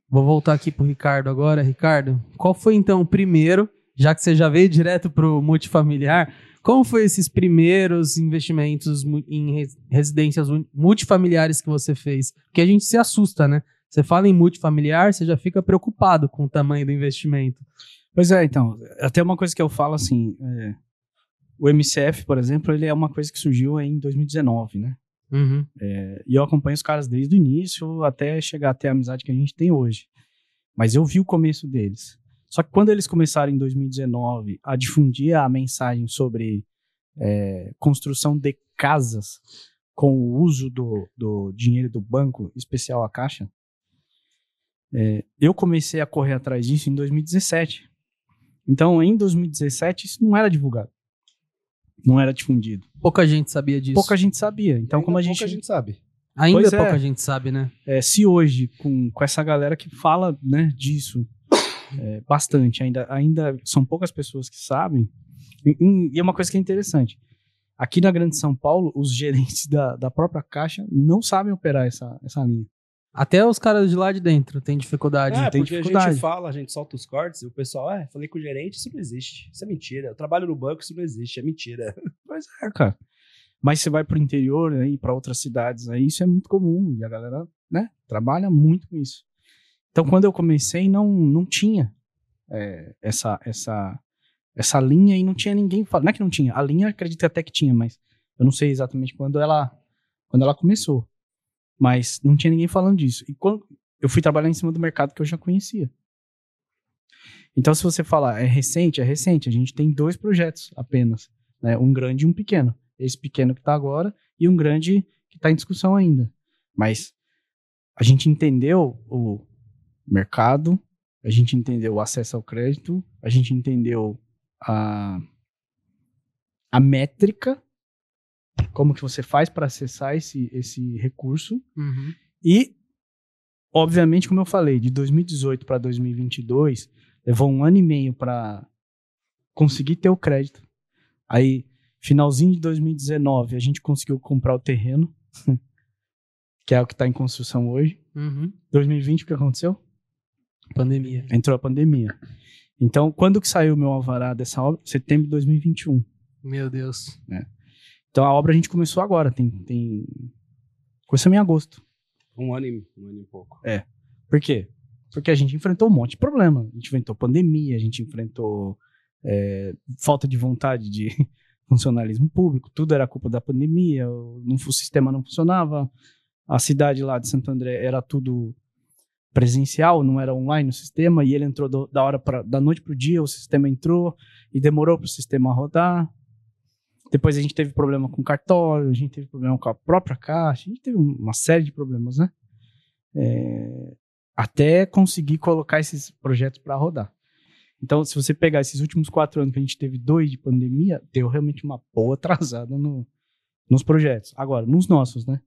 Vou voltar aqui pro Ricardo agora. Ricardo, qual foi então o primeiro, já que você já veio direto pro multifamiliar, como foi esses primeiros investimentos em res- residências multifamiliares que você fez? Porque a gente se assusta, né? Você fala em multifamiliar, você já fica preocupado com o tamanho do investimento. Pois é, então, até uma coisa que eu falo assim, é, o MCF, por exemplo, ele é uma coisa que surgiu em 2019, né? Uhum. É, e eu acompanho os caras desde o início até chegar até a amizade que a gente tem hoje. Mas eu vi o começo deles. Só que quando eles começaram em 2019 a difundir a mensagem sobre é, construção de casas com o uso do, do dinheiro do banco, especial a Caixa, é, eu comecei a correr atrás disso em 2017. Então, em 2017, isso não era divulgado. Não era difundido. Pouca gente sabia disso. Pouca gente sabia. Então, como a pouca gente, gente sabe. Ainda Pois é. pouca gente sabe, né? é, se hoje, com, com essa galera que fala né, disso é, bastante, ainda, ainda são poucas pessoas que sabem, E, e é uma coisa que é interessante. Aqui na Grande São Paulo, os gerentes da, da própria Caixa não sabem operar essa, essa linha. Até os caras de lá de dentro têm dificuldade. É, tem porque dificuldade. a gente fala, a gente solta os cortes e o pessoal, é, falei com o gerente, isso não existe. Isso é mentira. Eu trabalho no banco, isso não existe, é mentira. Pois é, cara. Mas você vai pro interior aí, para outras cidades aí, isso é muito comum. E a galera, né, trabalha muito com isso. Então, quando eu comecei, não, não tinha é, essa, essa, essa linha e não tinha ninguém falando. Não é que não tinha, a linha acredito até que tinha, mas eu não sei exatamente quando ela, quando ela começou. Mas não tinha ninguém falando disso. E quando eu fui trabalhar em cima do mercado que eu já conhecia. Então, se você falar é recente, é recente. A gente tem dois projetos apenas, né? um grande e um pequeno. Esse pequeno que está agora e um grande que está em discussão ainda. Mas a gente entendeu o mercado, a gente entendeu o acesso ao crédito, a gente entendeu a, a métrica, como que você faz para acessar esse, esse recurso. Uhum. E, obviamente, como eu falei, de 2018 para 2022, levou um ano e meio para conseguir ter o crédito. Aí, finalzinho de 2019, a gente conseguiu comprar o terreno, que é o que está em construção hoje. Uhum. 2020, o que aconteceu? Pandemia. Entrou a pandemia. Então, quando que saiu o meu alvará dessa obra? Setembro de 2021. Meu Deus. Então, a obra a gente começou agora, tem... tem... Começou em agosto. Um ano e, um ano e pouco. Por quê? Porque a gente enfrentou um monte de problema. A gente enfrentou pandemia, a gente enfrentou é, falta de vontade de funcionalismo público, tudo era culpa da pandemia, o, não- o sistema não funcionava, a cidade lá de Santo André era tudo presencial, não era online o sistema, e ele entrou do- da hora pra, da noite pro dia, o sistema entrou e demorou para o sistema rodar. Depois a gente teve problema com o cartório, a gente teve problema com a própria caixa, a gente teve um- uma série de problemas, né? É, até conseguir colocar esses projetos para rodar. Então, se você pegar esses últimos quatro anos que a gente teve dois de pandemia, deu realmente uma boa atrasada no, nos projetos. Agora, nos nossos, né?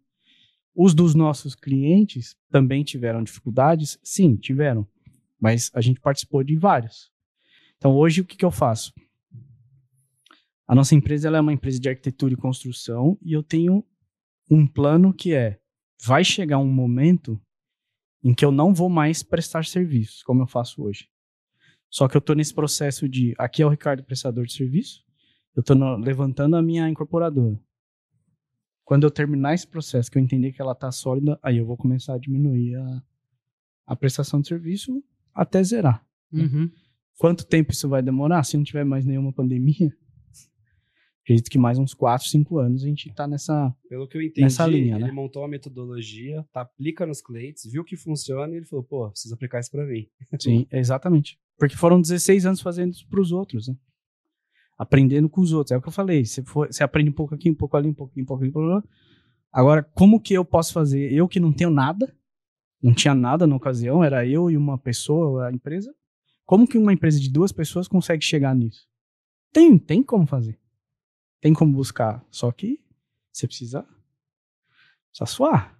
Os dos nossos clientes também tiveram dificuldades? Sim, tiveram. Mas a gente participou de vários. Então, hoje, o que, que eu faço? A nossa empresa é uma empresa de arquitetura e construção e eu tenho um plano que é: vai chegar um momento em que eu não vou mais prestar serviços, como eu faço hoje. Só que eu estou nesse processo de, aqui é o Ricardo prestador de serviço, eu estou levantando a minha incorporadora. Quando eu terminar esse processo, que eu entender que ela está sólida, aí eu vou começar a diminuir a, a prestação de serviço até zerar. Uhum. Quanto tempo isso vai demorar? Se não tiver mais nenhuma pandemia, acredito que mais uns 4, 5 anos a gente está nessa... Pelo que eu entendi, Nessa linha, ele né? montou uma metodologia, tá, aplica nos clientes, viu que funciona e ele falou, pô, preciso aplicar isso pra mim. Sim, exatamente. Porque foram 16 anos fazendo isso pros outros, né? Aprendendo com os outros. É o que eu falei. Você, for, você aprende um pouco aqui, um pouco ali, um pouquinho, um pouco ali. blá, blá. Agora, como que eu posso fazer? Eu que não tenho nada, não tinha nada na ocasião, era eu e uma pessoa, a empresa. Como que uma empresa de duas pessoas consegue chegar nisso? Tem, tem como fazer. Tem como buscar. Só que você precisa, precisa suar.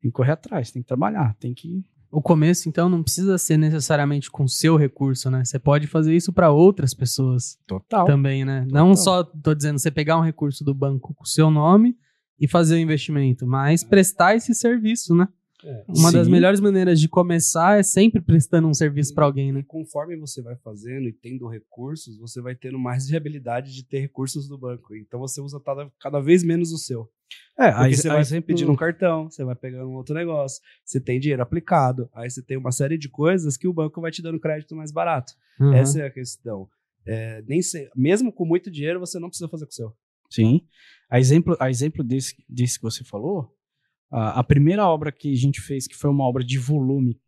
Tem que correr atrás, tem que trabalhar, tem que O começo, então, não precisa ser necessariamente com seu recurso, né? Você pode fazer isso para outras pessoas Total. também, né? Não só, tô dizendo, você pegar um recurso do banco com o seu nome e fazer o investimento, mas prestar esse serviço, né? É. Uma das Sim. melhores maneiras de começar é sempre prestando um serviço para alguém, né? E conforme você vai fazendo e tendo recursos, você vai tendo mais viabilidade de ter recursos do banco. Então você usa cada, cada vez menos o seu. É, Porque aí você vai sempre pedindo um cartão, você vai pegando um outro negócio, você tem dinheiro aplicado, aí você tem uma série de coisas que o banco vai te dando crédito mais barato. Uhum. Essa é a questão. É, nem se- mesmo com muito dinheiro, você não precisa fazer com o seu. Sim. A exemplo, a exemplo desse, desse que você falou, a, a primeira obra que a gente fez, que foi uma obra de volume,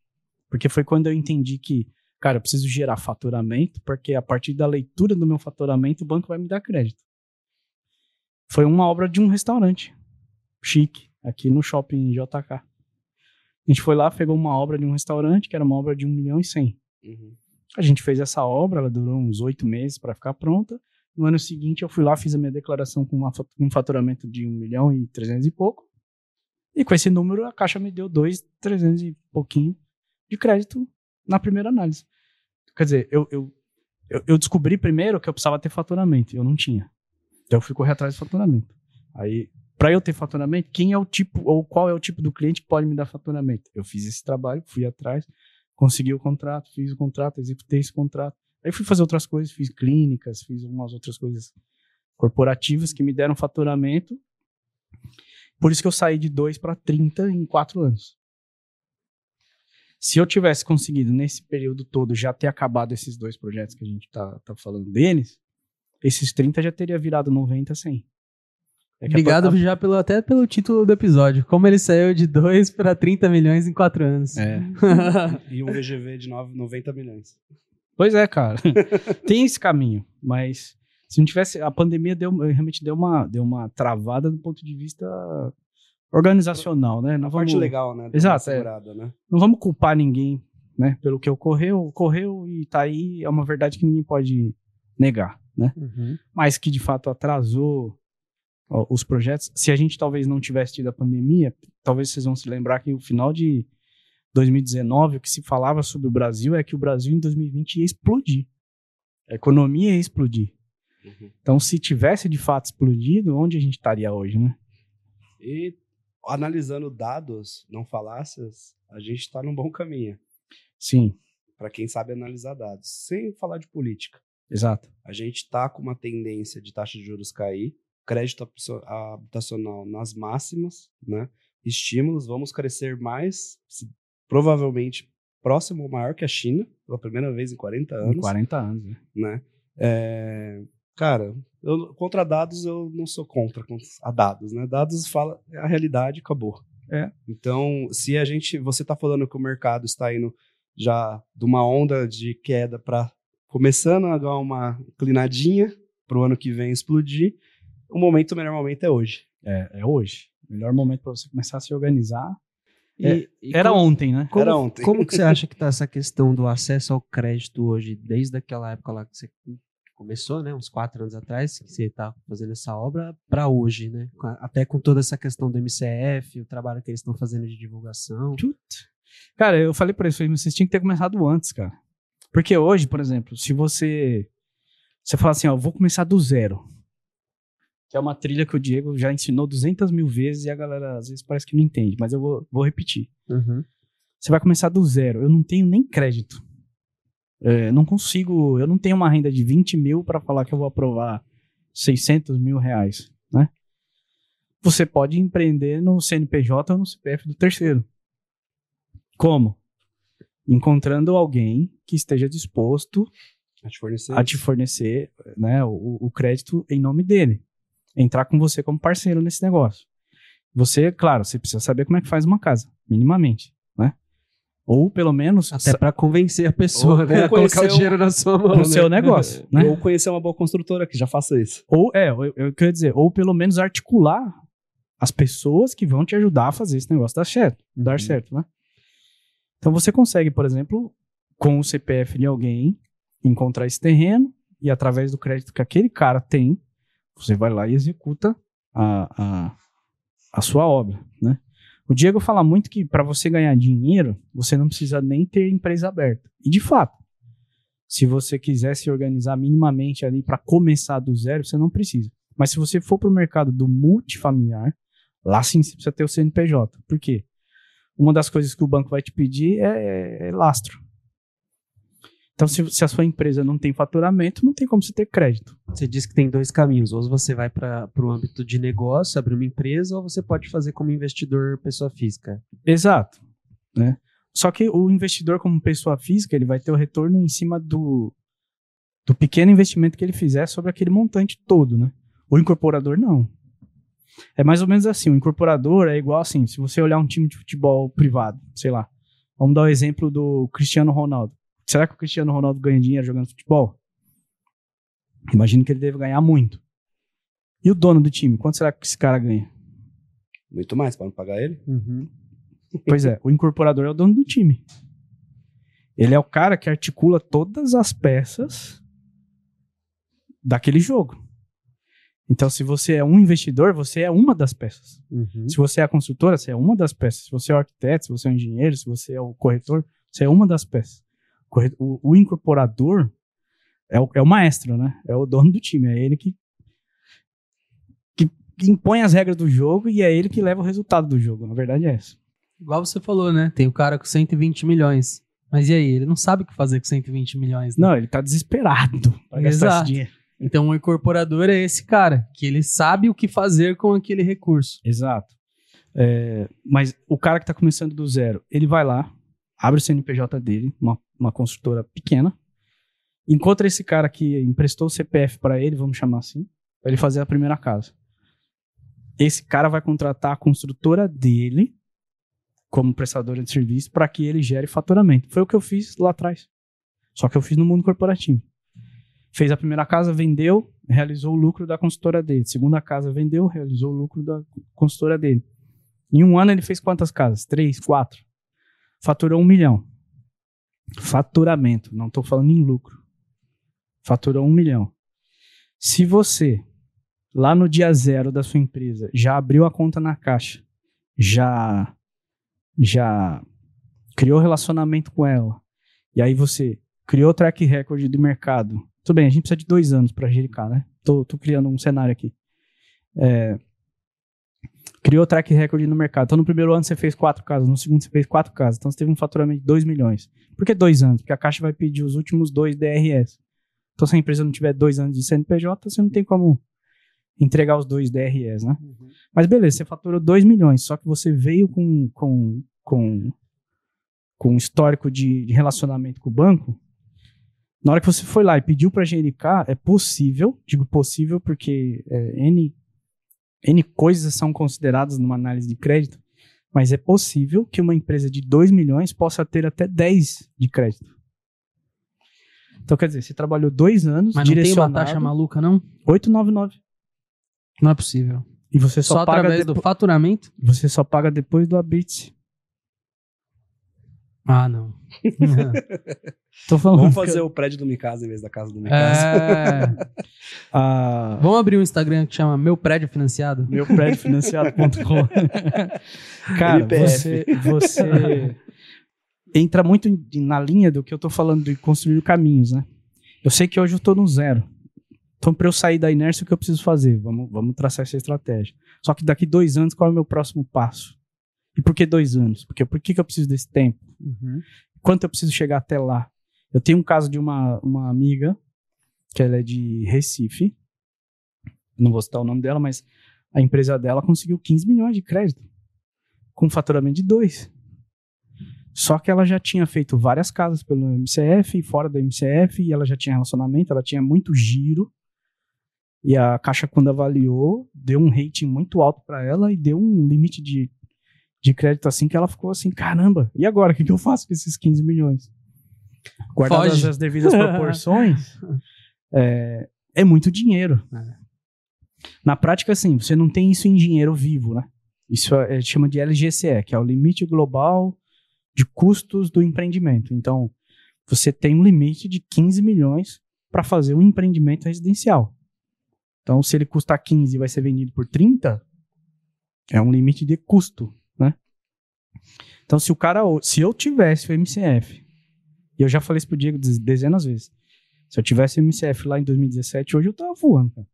porque foi quando eu entendi que, cara, eu preciso gerar faturamento, porque a partir da leitura do meu faturamento, o banco vai me dar crédito. Foi uma obra de um restaurante chique, aqui no shopping JK. A gente foi lá, pegou uma obra de um restaurante, que era uma obra de 1 milhão e 100. A gente fez essa obra, ela durou uns oito meses para ficar pronta. No ano seguinte, eu fui lá, fiz a minha declaração com uma um faturamento de 1 milhão e 300 e pouco. E com esse número, a Caixa me deu 2, 300 e pouquinho de crédito na primeira análise. Quer dizer, eu eu, eu, descobri primeiro que eu precisava ter faturamento. Eu não tinha. Então eu fui correr atrás de faturamento. Aí, para eu ter faturamento, quem é o tipo, ou qual é o tipo do cliente que pode me dar faturamento? Eu fiz esse trabalho, fui atrás, consegui o contrato, fiz o contrato, executei esse contrato. Aí fui fazer outras coisas, fiz clínicas, fiz umas outras coisas corporativas que me deram faturamento. Por isso que eu saí de 2 para 30 em 4 anos. Se eu tivesse conseguido, nesse período todo, já ter acabado esses dois projetos que a gente tá, tá falando deles, esses 30 já teria virado 90, 100. É Obrigado a... já pelo, até pelo título do episódio. Como ele saiu de 2 para 30 milhões em 4 anos. É. e um VGV de 9, 90 milhões. Pois é, cara. Tem esse caminho, mas se não tivesse. A pandemia deu, realmente deu uma, deu uma travada do ponto de vista organizacional, né? Não a vamos... parte legal, né? Exato. É. Né? Não vamos culpar ninguém, né? Pelo que ocorreu, ocorreu e tá aí, é uma verdade que ninguém pode negar, né? Uhum. Mas que de fato atrasou ó, os projetos. Se a gente talvez não tivesse tido a pandemia, talvez vocês vão se lembrar que o final de 2019, o que se falava sobre o Brasil é que o Brasil em 2020 ia explodir. A economia ia explodir. Uhum. Então, se tivesse de fato explodido, onde a gente estaria hoje, né? E analisando dados, não falácias, a gente está num bom caminho. Sim. Para quem sabe analisar dados, sem falar de política. Exato. A gente está com uma tendência de taxa de juros cair, crédito habitacional nas máximas, né? Estímulos, vamos crescer mais, provavelmente próximo ou maior que a China, pela primeira vez em 40 anos. Em 40 anos, né? né? É, cara, eu, contra dados eu não sou contra a dados, né? Dados fala é a realidade, acabou. É. Então, se a gente, você está falando que o mercado está indo já de uma onda de queda para começando a dar uma inclinadinha para o ano que vem explodir, o momento, o melhor momento é hoje. É, é hoje. O melhor momento para você começar a se organizar. E, é, e era como, ontem, né? Como, era ontem. Como que você acha que está essa questão do acesso ao crédito hoje, desde aquela época lá que você começou, né, uns quatro anos atrás, que você está fazendo essa obra, para hoje, né? Até com toda essa questão do MCF, o trabalho que eles estão fazendo de divulgação. Cara, eu falei para eles, vocês tinham que ter começado antes, cara. Porque hoje, por exemplo, se você você fala assim, ó, vou começar do zero, que é uma trilha que o Diego já ensinou 200 mil vezes e a galera às vezes parece que não entende, mas eu vou, vou repetir. Uhum. Você vai começar do zero. Eu não tenho nem crédito. É, não consigo, eu não tenho uma renda de 20 mil para falar que eu vou aprovar 600 mil reais, né? Você pode empreender no CNPJ ou no CPF do terceiro. Como? Encontrando alguém que esteja disposto a te fornecer, a te fornecer né, o, o crédito em nome dele. Entrar com você como parceiro nesse negócio. Você, claro, você precisa saber como é que faz uma casa, minimamente. Ou pelo menos. Até para convencer a pessoa, ou, né? Ou colocar o dinheiro na sua mão. No né? seu negócio. né? Ou conhecer uma boa construtora que já faça isso. Ou, é, eu, eu quero dizer, ou pelo menos articular as pessoas que vão te ajudar a fazer esse negócio dar certo. Uhum. Dar certo, né? Então você consegue, por exemplo, com o CPF de alguém, encontrar esse terreno e através do crédito que aquele cara tem, você vai lá e executa a, a, a sua obra, né? O Diego fala muito que para você ganhar dinheiro, você não precisa nem ter empresa aberta. E de fato, se você quiser se organizar minimamente ali para começar do zero, você não precisa. Mas se você for para o mercado do multifamiliar, lá sim você precisa ter o CNPJ. Por quê? Uma das coisas que o banco vai te pedir é, é, é lastro. Então, se, se, a sua empresa não tem faturamento, não tem como você ter crédito. Você disse que tem dois caminhos. Ou você vai para o âmbito de negócio, abrir uma empresa, ou você pode fazer como investidor pessoa física. Exato. Né? Só que o investidor como pessoa física, ele vai ter o retorno em cima do, do pequeno investimento que ele fizer sobre aquele montante todo. Né? O incorporador, não. É mais ou menos assim. O incorporador é igual assim, se você olhar um time de futebol privado, sei lá. Vamos dar o exemplo do Cristiano Ronaldo. Será que o Cristiano Ronaldo ganha dinheiro jogando futebol? Imagino que ele deve ganhar muito. E o dono do time, quanto será que esse cara ganha? Muito mais para não pagar ele. Uhum. Pois é, o incorporador é o dono do time. Ele é o cara que articula todas as peças daquele jogo. Então, se você é um investidor, você é uma das peças. Uhum. Se você é a construtora, você é uma das peças. Se você é o arquiteto, se você é o engenheiro, se você é o corretor, você é uma das peças o, o incorporador é o, é o maestro, né? É o dono do time, é ele que, que, que impõe as regras do jogo e é ele que leva o resultado do jogo. Na verdade é essa. Igual você falou, né? Tem o cara com 120 milhões. Mas e aí? Ele não sabe o que fazer com 120 milhões. Né? Não, ele tá desesperado pra gastar Exato. esse dinheiro. Então, o incorporador é esse cara, que ele sabe o que fazer com aquele recurso. Exato. É, mas o cara que está começando do zero, ele vai lá, abre o CNPJ dele, uma, uma construtora pequena, encontra esse cara que emprestou o CPF para ele, vamos chamar assim, para ele fazer a primeira casa. Esse cara vai contratar a construtora dele como prestadora de serviço para que ele gere faturamento. Foi o que eu fiz lá atrás. Só que eu fiz no mundo corporativo. Fez a primeira casa, vendeu, realizou o lucro da consultora dele. Segunda casa, vendeu, realizou o lucro da consultora dele. Em um ano ele fez quantas casas? Três, quatro. Faturou um milhão. Faturamento, não estou falando em lucro. Faturou um milhão. Se você, lá no dia zero da sua empresa, já abriu a conta na caixa, já, já criou relacionamento com ela, e aí você criou track record do mercado, tudo bem, a gente precisa de dois anos para jericar, né? Tô, tô, criando um cenário aqui. É, criou track record no mercado. Então, no primeiro ano você fez quatro casas, no segundo você fez quatro casas. Então, você teve um faturamento de 2 milhões. Por que dois anos? Porque a Caixa vai pedir os últimos dois DRS. Então, se a empresa não tiver dois anos de CNPJ, você não tem como entregar os dois DRS, né? Uhum. Mas beleza, você faturou 2 milhões, só que você veio com, com, com, com histórico de, de relacionamento com o banco, na hora que você foi lá e pediu para GNK, é possível, digo possível porque é, N, N coisas são consideradas numa análise de crédito, mas é possível que uma empresa de 2 milhões possa ter até 10 de crédito. Então, quer dizer, você trabalhou dois anos Mas não tem uma taxa maluca, não? 899. Não é possível. E você só, só paga através do faturamento? Você só paga depois do Abit. Ah, não. Tô falando Vamos fazer eu... o prédio do Micasa em vez da casa do. É... ah... Vamos abrir um Instagram que chama Meu Prédio Financiado? Meu Prédio Financiado.com. Cara, você, você entra muito na linha do que eu tô falando de construir caminhos, né? Eu sei que hoje eu tô no zero. Então, para eu sair da inércia, o que eu preciso fazer? Vamos, vamos traçar essa estratégia. Só que daqui dois anos, qual é o meu próximo passo? E por que dois anos? Porque por que, que eu preciso desse tempo? Uhum. Quanto eu preciso chegar até lá? Eu tenho um caso de uma, uma amiga, que ela é de Recife. Não vou citar o nome dela, mas a empresa dela conseguiu 15 milhões de crédito. Com faturamento de dois. Só que ela já tinha feito várias casas pelo MCF, fora do MCF, e ela já tinha relacionamento, ela tinha muito giro. E a Caixa, quando avaliou, deu um rating muito alto para ela e deu um limite de de crédito assim que ela ficou assim, caramba, e agora? O que, que eu faço com esses 15 milhões? Guardadas Foge. as devidas proporções, é, é, muito dinheiro. É. Na prática, assim, você não tem isso em dinheiro vivo, né? Isso é, chama de LGCE, que é o limite global de custos do empreendimento. Então, você tem um limite de 15 milhões para fazer um empreendimento residencial. Então, se ele custar 15 e vai ser vendido por 30, é um limite de custo então, se o cara, se eu tivesse o MCF, e eu já falei isso pro Diego dezenas de vezes, se eu tivesse o MCF lá em 2017, hoje eu tava voando, cara.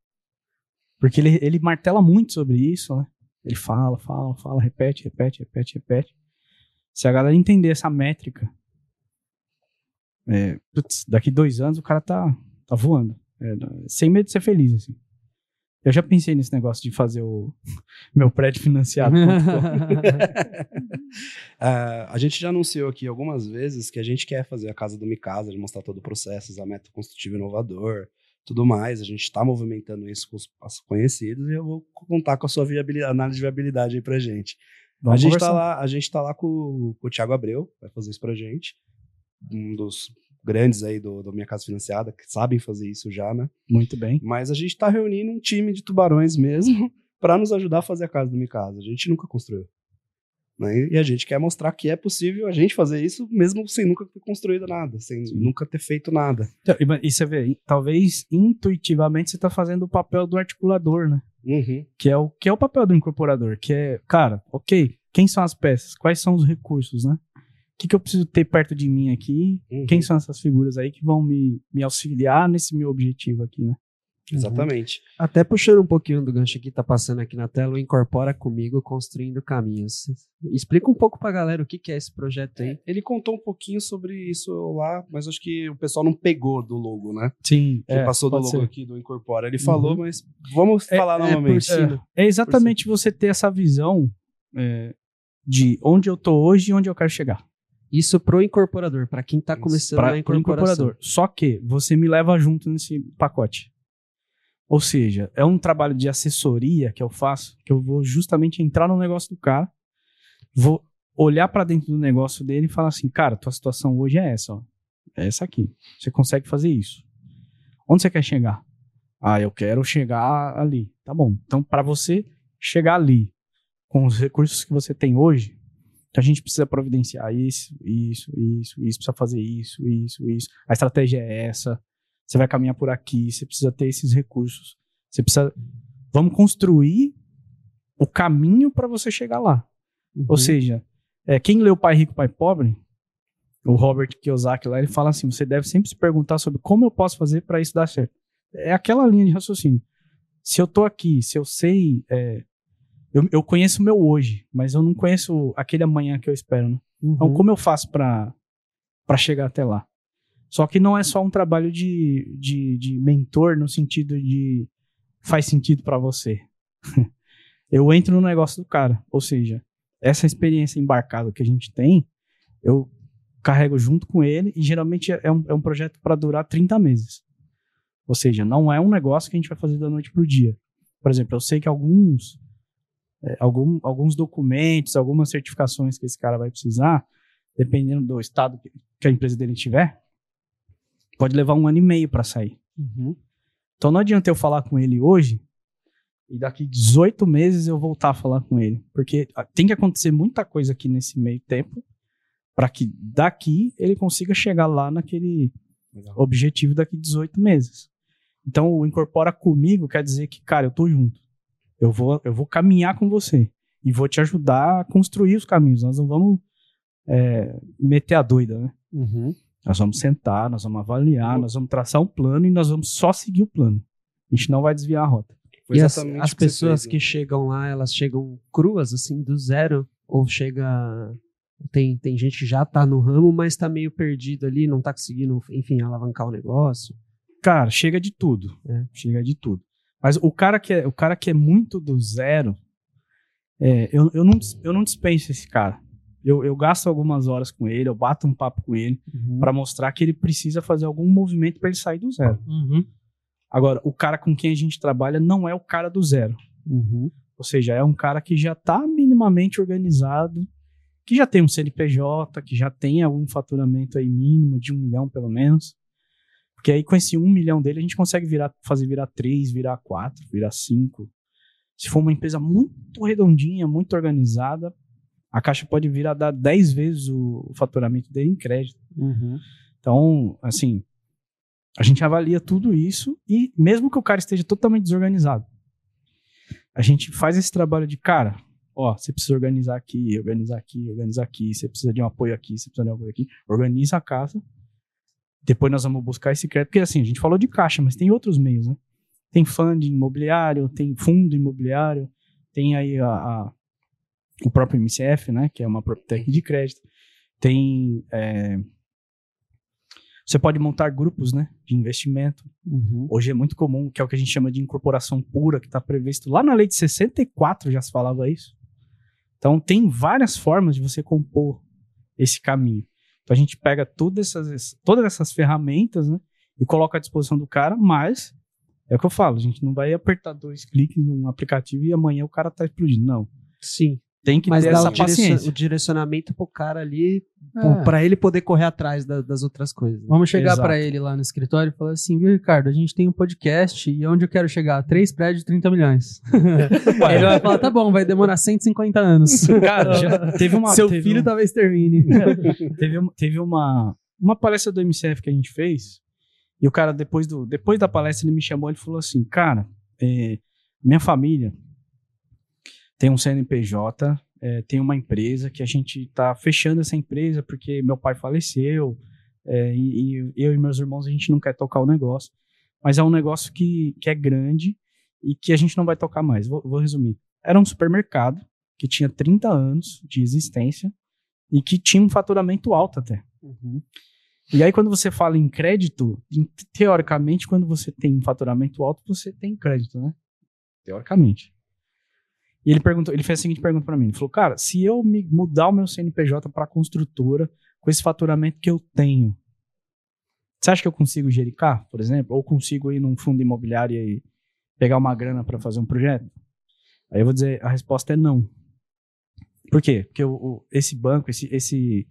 Porque ele, ele martela muito sobre isso, né? Ele fala, fala, fala, repete, repete, repete, repete. Se a galera entender essa métrica, é, putz, daqui dois anos o cara tá, tá voando. É, sem medo de ser feliz, assim. Eu já pensei nesse negócio de fazer o meu prédio financiado. uh, a gente já anunciou aqui algumas vezes que a gente quer fazer a casa do Micasa, de mostrar todo o processo, a meta construtiva inovador, tudo mais. A gente está movimentando isso com os conhecidos e eu vou contar com a sua análise de viabilidade aí pra gente. Vamos a gente, tá lá, a gente tá lá com, com o Thiago Abreu, vai fazer isso pra gente. Um dos grandes aí do, do Minha Casa Financiada, que sabem fazer isso já, né? Muito bem. Mas a gente está reunindo um time de tubarões mesmo para nos ajudar a fazer a casa do Minha Casa. A gente nunca construiu. Né? E a gente quer mostrar que é possível a gente fazer isso mesmo sem nunca ter construído nada, sem nunca ter feito nada. Então, e você vê, talvez intuitivamente você está fazendo o papel do articulador, né? Uhum. Que, é o, que é o papel do incorporador, que é, cara, ok, quem são as peças? Quais são os recursos, né? Que, que eu preciso ter perto de mim aqui? Uhum. Quem são essas figuras aí que vão me, me auxiliar nesse meu objetivo aqui, né? Exatamente. Uhum. Até puxando um pouquinho do gancho que tá passando aqui na tela, o Incorpora Comigo Construindo Caminhos. Explica um pouco pra galera o que, que é esse projeto aí. Ele contou um pouquinho sobre isso lá, mas acho que o pessoal não pegou do logo, né? Sim. Que é, passou do logo ser. aqui do Incorpora. Ele uhum. falou, mas vamos é, falar é, novamente. É, é exatamente você ter essa visão é, de onde eu tô hoje e onde eu quero chegar. Isso pro incorporador, para quem tá começando pra, a incorporador. Só que você me leva junto nesse pacote. Ou seja, é um trabalho de assessoria que eu faço, que eu vou justamente entrar no negócio do cara, vou olhar para dentro do negócio dele e falar assim, cara, tua situação hoje é essa, ó. É essa aqui. Você consegue fazer isso. Onde você quer chegar? Ah, eu quero chegar ali. Tá bom. Então, para você chegar ali, com os recursos que você tem hoje, a gente precisa providenciar isso, isso, isso, isso, precisa fazer isso, isso, isso. A estratégia é essa você vai caminhar por aqui, você precisa ter esses recursos. Você precisa. Vamos construir o caminho para você chegar lá. Uhum. Ou seja, é, quem leu Pai Rico, Pai Pobre, o Robert Kiyosaki lá, ele fala assim: você deve sempre se perguntar sobre como eu posso fazer para isso dar certo. É aquela linha de raciocínio. Se eu tô aqui, se eu sei. É, eu, eu conheço o meu hoje, mas eu não conheço aquele amanhã que eu espero. Né? Então, uhum. Então, como eu faço para chegar até lá? Só que não é só um trabalho de, de, de mentor no sentido de faz sentido para você. eu entro no negócio do cara. Ou seja, essa experiência embarcada que a gente tem, eu carrego junto com ele e geralmente é um, é um projeto para durar 30 meses. Ou seja, não é um negócio que a gente vai fazer da noite para o dia. Por exemplo, eu sei que alguns, é, algum, alguns documentos, algumas certificações que esse cara vai precisar, dependendo do estado que a empresa dele tiver, pode levar um ano e meio para sair. Uhum. Então não adianta eu falar com ele hoje e daqui 18 meses eu voltar a falar com ele. Porque ah, tem que acontecer muita coisa aqui nesse meio tempo para que daqui ele consiga chegar lá naquele Legal. objetivo daqui 18 meses. Então o incorpora comigo quer dizer que, cara, eu tô junto. Eu vou, eu vou caminhar com você e vou te ajudar a construir os caminhos. Nós não vamos é, meter a doida, né? Uhum. Nós vamos sentar, nós vamos avaliar, nós vamos traçar um plano e nós vamos só seguir o plano. A gente não vai desviar a rota. Foi e as, as pessoas que, que chegam lá, elas chegam cruas, assim, do zero? Ou chega. Tem, tem gente que já tá no ramo, mas tá meio perdido ali, não tá conseguindo, enfim, alavancar o negócio? Cara, chega de tudo. É. Chega de tudo. Mas o cara que é, o cara que é muito do zero, é, eu, eu, não, eu não dispenso esse cara. Eu, eu gasto algumas horas com ele, eu bato um papo com ele uhum. para mostrar que ele precisa fazer algum movimento para ele sair do zero. Uhum. Agora, o cara com quem a gente trabalha não é o cara do zero. Uhum. Ou seja, é um cara que já está minimamente organizado, que já tem um CNPJ, que já tem algum faturamento aí mínimo de um milhão pelo menos. Porque aí com esse um milhão dele a gente consegue virar, fazer virar três, virar quatro, virar cinco. Se for uma empresa muito redondinha, muito organizada, a Caixa pode vir a dar 10 vezes o faturamento dele em crédito. Uhum. Então, assim, a gente avalia tudo isso e mesmo que o cara esteja totalmente desorganizado, a gente faz esse trabalho de, cara, ó, você precisa organizar aqui, organizar aqui, organizar aqui, você precisa de um apoio aqui, você precisa de um apoio aqui, organiza a casa, depois nós vamos buscar esse crédito, porque assim, a gente falou de caixa, mas tem outros meios, né? Tem fundo imobiliário, tem fundo imobiliário, tem aí a, a o próprio MCF, né, que é uma técnica de crédito. Tem. É, você pode montar grupos né, de investimento. Uhum. Hoje é muito comum, que é o que a gente chama de incorporação pura, que está previsto lá na lei de 64 já se falava isso. Então, tem várias formas de você compor esse caminho. Então, a gente pega todas essas, todas essas ferramentas né, e coloca à disposição do cara, mas é o que eu falo, a gente não vai apertar dois cliques num aplicativo e amanhã o cara está explodindo. Não. Sim. Tem que Mas ter essa o paciência. o direcionamento pro cara ali, é. para ele poder correr atrás da, das outras coisas. Né? Vamos chegar para ele lá no escritório e falar assim, viu, Ricardo, a gente tem um podcast e onde eu quero chegar? Três prédios, 30 milhões. ele vai falar, tá bom, vai demorar 150 anos. Cara, já teve uma... Seu teve filho um... talvez termine. teve, teve uma, uma palestra do MCF que a gente fez e o cara, depois, do, depois da palestra, ele me chamou e falou assim, cara, é, minha família tem um CNPJ, é, tem uma empresa que a gente está fechando essa empresa porque meu pai faleceu é, e, e, eu e meus irmãos a gente não quer tocar o negócio. Mas é um negócio que, que é grande e que a gente não vai tocar mais. Vou, vou resumir. Era um supermercado que tinha 30 anos de existência e que tinha um faturamento alto até. Uhum. E aí, quando você fala em crédito, teoricamente, quando você tem um faturamento alto, você tem crédito, né? Teoricamente. E ele perguntou, ele fez a seguinte pergunta para mim, ele falou: "Cara, se eu mudar o meu CNPJ para construtora com esse faturamento que eu tenho, você acha que eu consigo jericar, por exemplo, ou consigo ir num fundo imobiliário e pegar uma grana para fazer um projeto?" Aí eu vou dizer, a resposta é não. Por quê? Porque o, o, esse banco, esse, esse,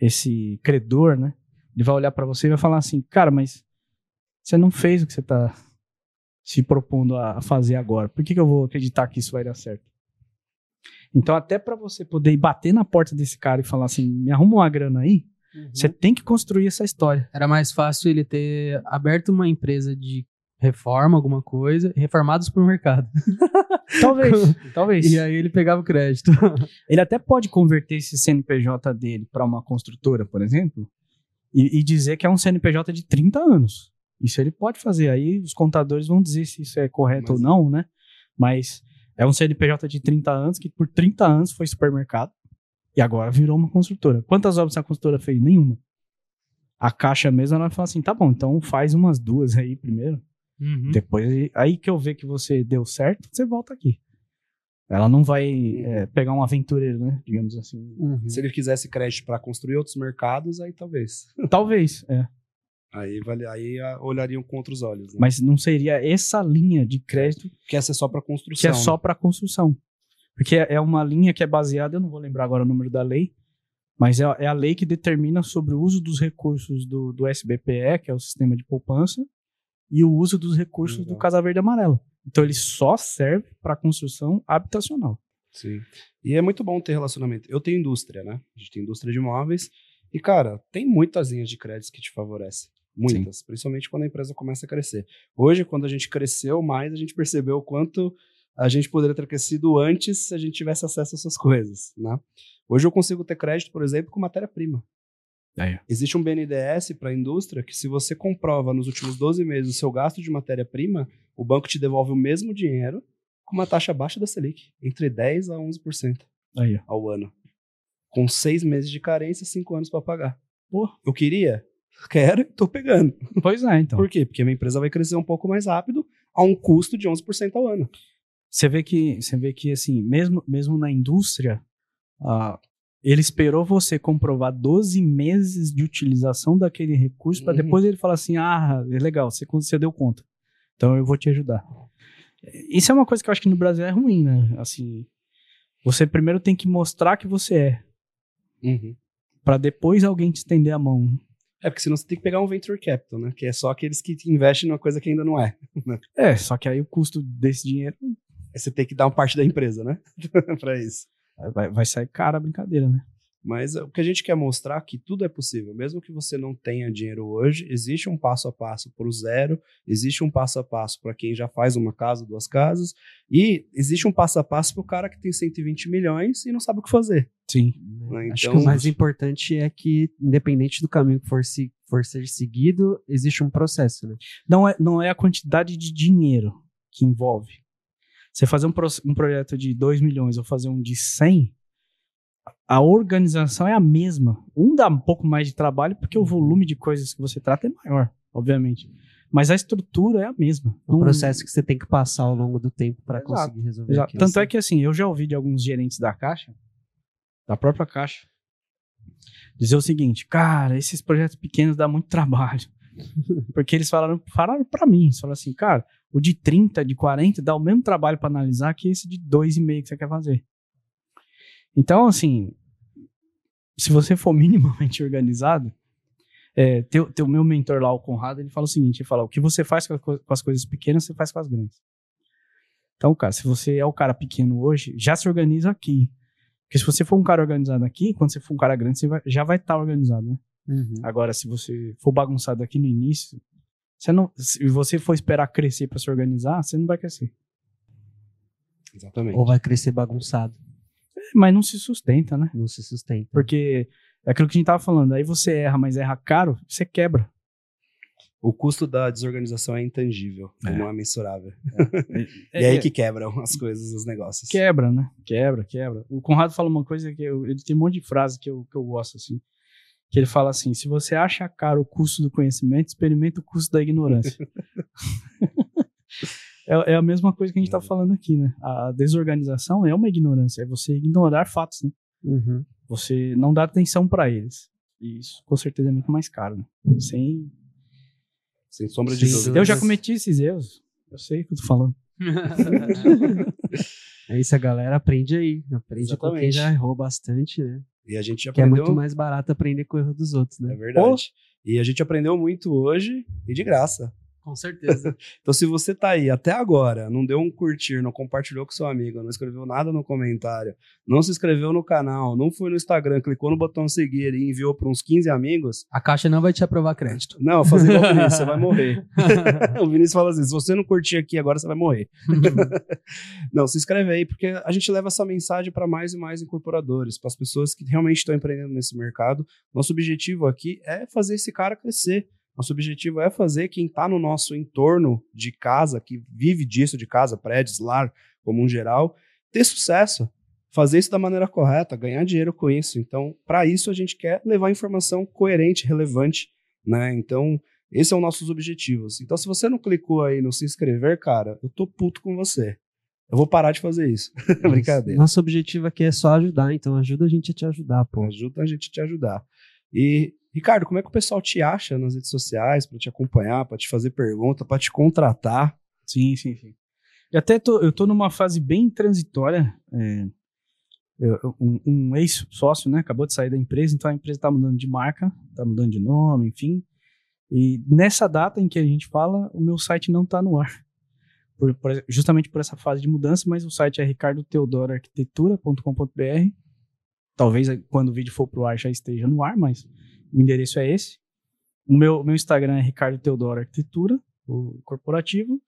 esse credor, né? Ele vai olhar para você e vai falar assim, cara, mas você não fez o que você está se propondo a fazer agora. Por que, que eu vou acreditar que isso vai dar certo? Então, até para você poder bater na porta desse cara e falar assim, me arruma uma grana aí, uhum. você tem que construir essa história. Era mais fácil ele ter aberto uma empresa de reforma, alguma coisa, reformados por mercado. Talvez, talvez. E aí ele pegava o crédito. Ele até pode converter esse CNPJ dele para uma construtora, por exemplo, e, e, dizer que é um CNPJ de 30 anos. Isso ele pode fazer. Aí os contadores vão dizer se isso é correto Mas... ou não, né? Mas é um CNPJ de 30 anos que por 30 anos foi supermercado e agora virou uma construtora. Quantas obras a construtora fez? Nenhuma. A caixa mesmo, ela fala assim: tá bom, então faz umas duas aí primeiro. Uhum. Depois, aí que eu ver que você deu certo, você volta aqui. Ela não vai é, pegar um aventureiro, né? Digamos assim. Uhum. Se ele quisesse crédito para construir outros mercados, aí talvez. Talvez, é. Aí, vale, aí olhariam contra os olhos. Né? Mas não seria essa linha de crédito. Que essa é só para construção. Que é só né? para construção. Porque é uma linha que é baseada, eu não vou lembrar agora o número da lei, mas é, é a lei que determina sobre o uso dos recursos do, do SBPE, que é o sistema de poupança, e o uso dos recursos Legal. do Casa Verde Amarela. Então ele só serve para construção habitacional. Sim. E é muito bom ter relacionamento. Eu tenho indústria, né? A gente tem indústria de imóveis. E, cara, tem muitas linhas de crédito que te favorecem. Muitas. Sim. Principalmente quando a empresa começa a crescer. Hoje, quando a gente cresceu mais, a gente percebeu o quanto a gente poderia ter crescido antes se a gente tivesse acesso a essas coisas, né? Hoje eu consigo ter crédito, por exemplo, com matéria-prima. É. Existe um BNDES para a indústria que, se você comprova nos últimos 12 meses o seu gasto de matéria-prima, o banco te devolve o mesmo dinheiro com uma taxa baixa da Selic, entre 10% a 11% Aí. ao ano. Com seis meses de carência, cinco anos para pagar. Pô, eu queria? Quero e tô pegando. Pois é, então. Por quê? Porque a minha empresa vai crescer um pouco mais rápido a um custo de 11% ao ano. Você vê que, você vê que assim, mesmo, mesmo na indústria, uh, ele esperou você comprovar 12 meses de utilização daquele recurso para uhum. depois ele falar assim: ah, é legal, você, você deu conta. Então eu vou te ajudar. Isso é uma coisa que eu acho que no Brasil é ruim, né? Assim, você primeiro tem que mostrar que você é. Uhum. para depois alguém te estender a mão. É, porque senão você tem que pegar um venture capital, né? Que é só aqueles que investem numa coisa que ainda não é. Né? É, só que aí o custo desse dinheiro. É você tem que dar uma parte da empresa, né? para isso. Vai, vai sair cara a brincadeira, né? Mas o que a gente quer mostrar é que tudo é possível. Mesmo que você não tenha dinheiro hoje, existe um passo a passo para o zero, existe um passo a passo para quem já faz uma casa, duas casas, e existe um passo a passo para o cara que tem 120 milhões e não sabe o que fazer. Sim. Né? Então, Acho que o mais importante é que, independente do caminho que for, se, for ser seguido, existe um processo. Né? Não, é, não é a quantidade de dinheiro que envolve. Você fazer um, pro, um projeto de 2 milhões ou fazer um de 100, a organização é a mesma. Um dá um pouco mais de trabalho porque o uhum. volume de coisas que você trata é maior, obviamente. Mas a estrutura é a mesma. O um processo que você tem que passar ao longo do tempo para conseguir resolver. Exato. Tanto assim. é que assim, eu já ouvi de alguns gerentes da Caixa, da própria Caixa, dizer o seguinte: cara, esses projetos pequenos dá muito trabalho. Porque eles falaram, falaram para mim, falaram assim, cara, o de 30, de 40 dá o mesmo trabalho para analisar que esse de 2,5 que você quer fazer. Então, assim, se você for minimamente organizado, é, teu, teu meu mentor lá, o Conrado, ele fala o seguinte, ele fala, o que você faz com, a, com as coisas pequenas, você faz com as grandes. Então, cara, se você é o cara pequeno hoje, já se organiza aqui. Porque se você for um cara organizado aqui, quando você for um cara grande, você vai, já vai estar tá organizado, né? Uhum. Agora, se você for bagunçado aqui no início, você não, se você for esperar crescer para se organizar, você não vai crescer. Exatamente. Ou vai crescer bagunçado. Mas não se sustenta, né? Não se sustenta. Porque é aquilo que a gente tava falando. Aí você erra, mas erra caro, você quebra. O custo da desorganização é intangível, É. não é mensurável. É, e aí é, que quebram as coisas, os negócios. Quebra, né? Quebra, quebra. O Conrado fala uma coisa que eu, ele tem um monte de frase que eu, que eu gosto, assim. Que ele fala assim: se você acha caro o custo do conhecimento, experimenta o custo da ignorância. é, é a mesma coisa que a gente tá falando aqui, né? A desorganização é uma ignorância, é você ignorar fatos, né? Uhum. Você não dá atenção para eles. E isso, com certeza, é muito mais caro, né? Sem... Sem sombra de dúvida. Eu já cometi esses erros. Eu sei o que eu tô falando. É isso, a galera aprende aí. Aprende com quem Exatamente. já errou bastante, né? E a gente já Que é aprendeu. muito mais barato aprender com o erro dos outros, É né? verdade. E a gente aprendeu muito hoje e de graça. Com certeza. Então, se você tá aí até agora, não deu um curtir, não compartilhou com seu amigo, não escreveu nada no comentário, não se inscreveu no canal, não foi no Instagram, clicou no botão seguir e enviou para uns 15 amigos, A Caixa não vai te aprovar crédito. não, fazer igual o Vinícius, você vai morrer. o Vinícius fala assim: se você não curtir aqui agora, você vai morrer. não, se inscreve aí, porque a gente leva essa mensagem para mais e mais incorporadores, para as pessoas que realmente estão empreendendo nesse mercado. Nosso objetivo aqui é fazer esse cara crescer. Nosso objetivo é fazer quem está no nosso entorno de casa, que vive disso de casa, prédios, lar, como um geral, ter sucesso. Fazer isso da maneira correta, ganhar dinheiro com isso. Então, para isso, a gente quer levar informação coerente, relevante, né? Então, esse é o nossos objetivos. Então, se você não clicou aí no se inscrever, cara, eu tô puto com você. Eu vou parar de fazer isso. Brincadeira. Nosso objetivo aqui é só ajudar, então ajuda a gente a te ajudar, pô. Ajuda a gente a te ajudar. E, Ricardo, como é que o pessoal te acha nas redes sociais para te acompanhar, para te fazer pergunta, para te contratar? Sim, sim, sim. E até tô, eu tô numa fase bem transitória. é, eu- um, um ex-sócio, né, acabou de sair da empresa, então a empresa tá mudando de marca, tá mudando de nome, enfim. E nessa data em que a gente fala, o meu site não tá no ar. Por- por- justamente por essa fase de mudança, mas o site é ricardoteodoroarquitetura.com.br. Talvez quando o vídeo for pro ar já esteja no ar, mas o endereço é esse. O meu, meu Instagram é Ricardo Teodoro Arquitetura, o corporativo.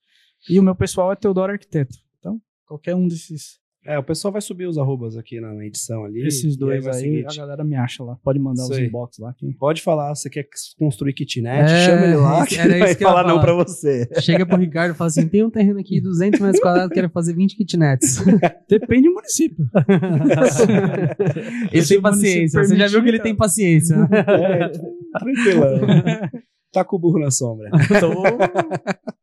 E o meu pessoal é Teodoro Arquiteto. Então, qualquer um desses É, o pessoal vai subir os arrobas aqui na edição ali. esses dois aí, seguir. a galera me acha lá. Pode mandar Isso os aí. inbox lá. Que... Pode falar, você quer construir kitnet, É, chama ele lá que ele vai ia falar não falar. pra você. Chega pro Ricardo e fala assim: tem um terreno aqui, 200 metros quadrados, quero fazer 20 kitnets. Depende do município. ele tem paciência. Você já viu que ele tem paciência. É, tranquilão. tá com o burro na sombra.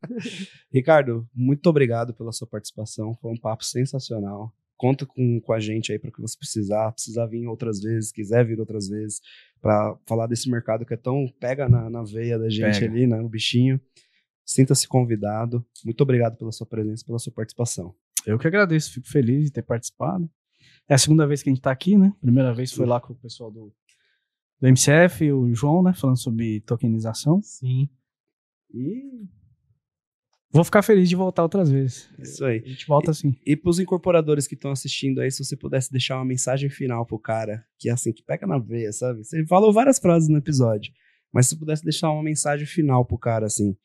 Ricardo, muito obrigado pela sua participação. Foi um papo sensacional. Conta com, com a gente aí para o que você precisar. Precisar vir outras vezes, quiser vir outras vezes, para falar desse mercado que é tão pega na, na veia da gente Pega. ali, né? O bichinho. Sinta-se convidado. Muito obrigado pela sua presença, pela sua participação. Eu que agradeço, fico feliz de ter participado. É a segunda vez que a gente tá aqui, né? Primeira vez foi lá com o pessoal do, do MCF, o João, né? Falando sobre tokenização. Sim. E vou ficar feliz de voltar outras vezes. Isso aí. A gente volta assim. E pros incorporadores que estão assistindo aí, se você pudesse deixar uma mensagem final pro cara, que é assim, que pega na veia, sabe? Você falou várias frases no episódio, mas se você pudesse deixar uma mensagem final pro cara, assim,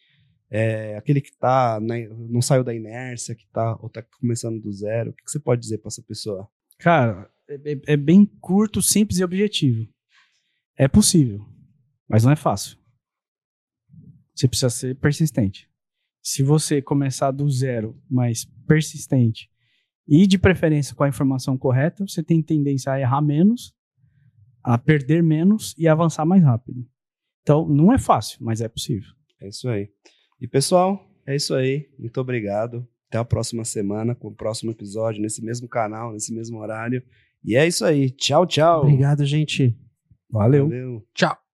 é, aquele que tá, né, não saiu da inércia, que tá, ou tá começando do zero, o que, que você pode dizer pra essa pessoa? Cara, é, é- é bem curto, simples e objetivo. É possível, mas não é fácil. Você precisa ser persistente. Se você começar do zero, mas persistente, e de preferência com a informação correta, você tem tendência a errar menos, a perder menos e avançar mais rápido. Então, não é fácil, mas é possível. É isso aí. E pessoal, é isso aí. Muito obrigado. Até a próxima semana com o próximo episódio, nesse mesmo canal, nesse mesmo horário. E é isso aí. Tchau, tchau. Obrigado, gente. Valeu. Valeu. Tchau.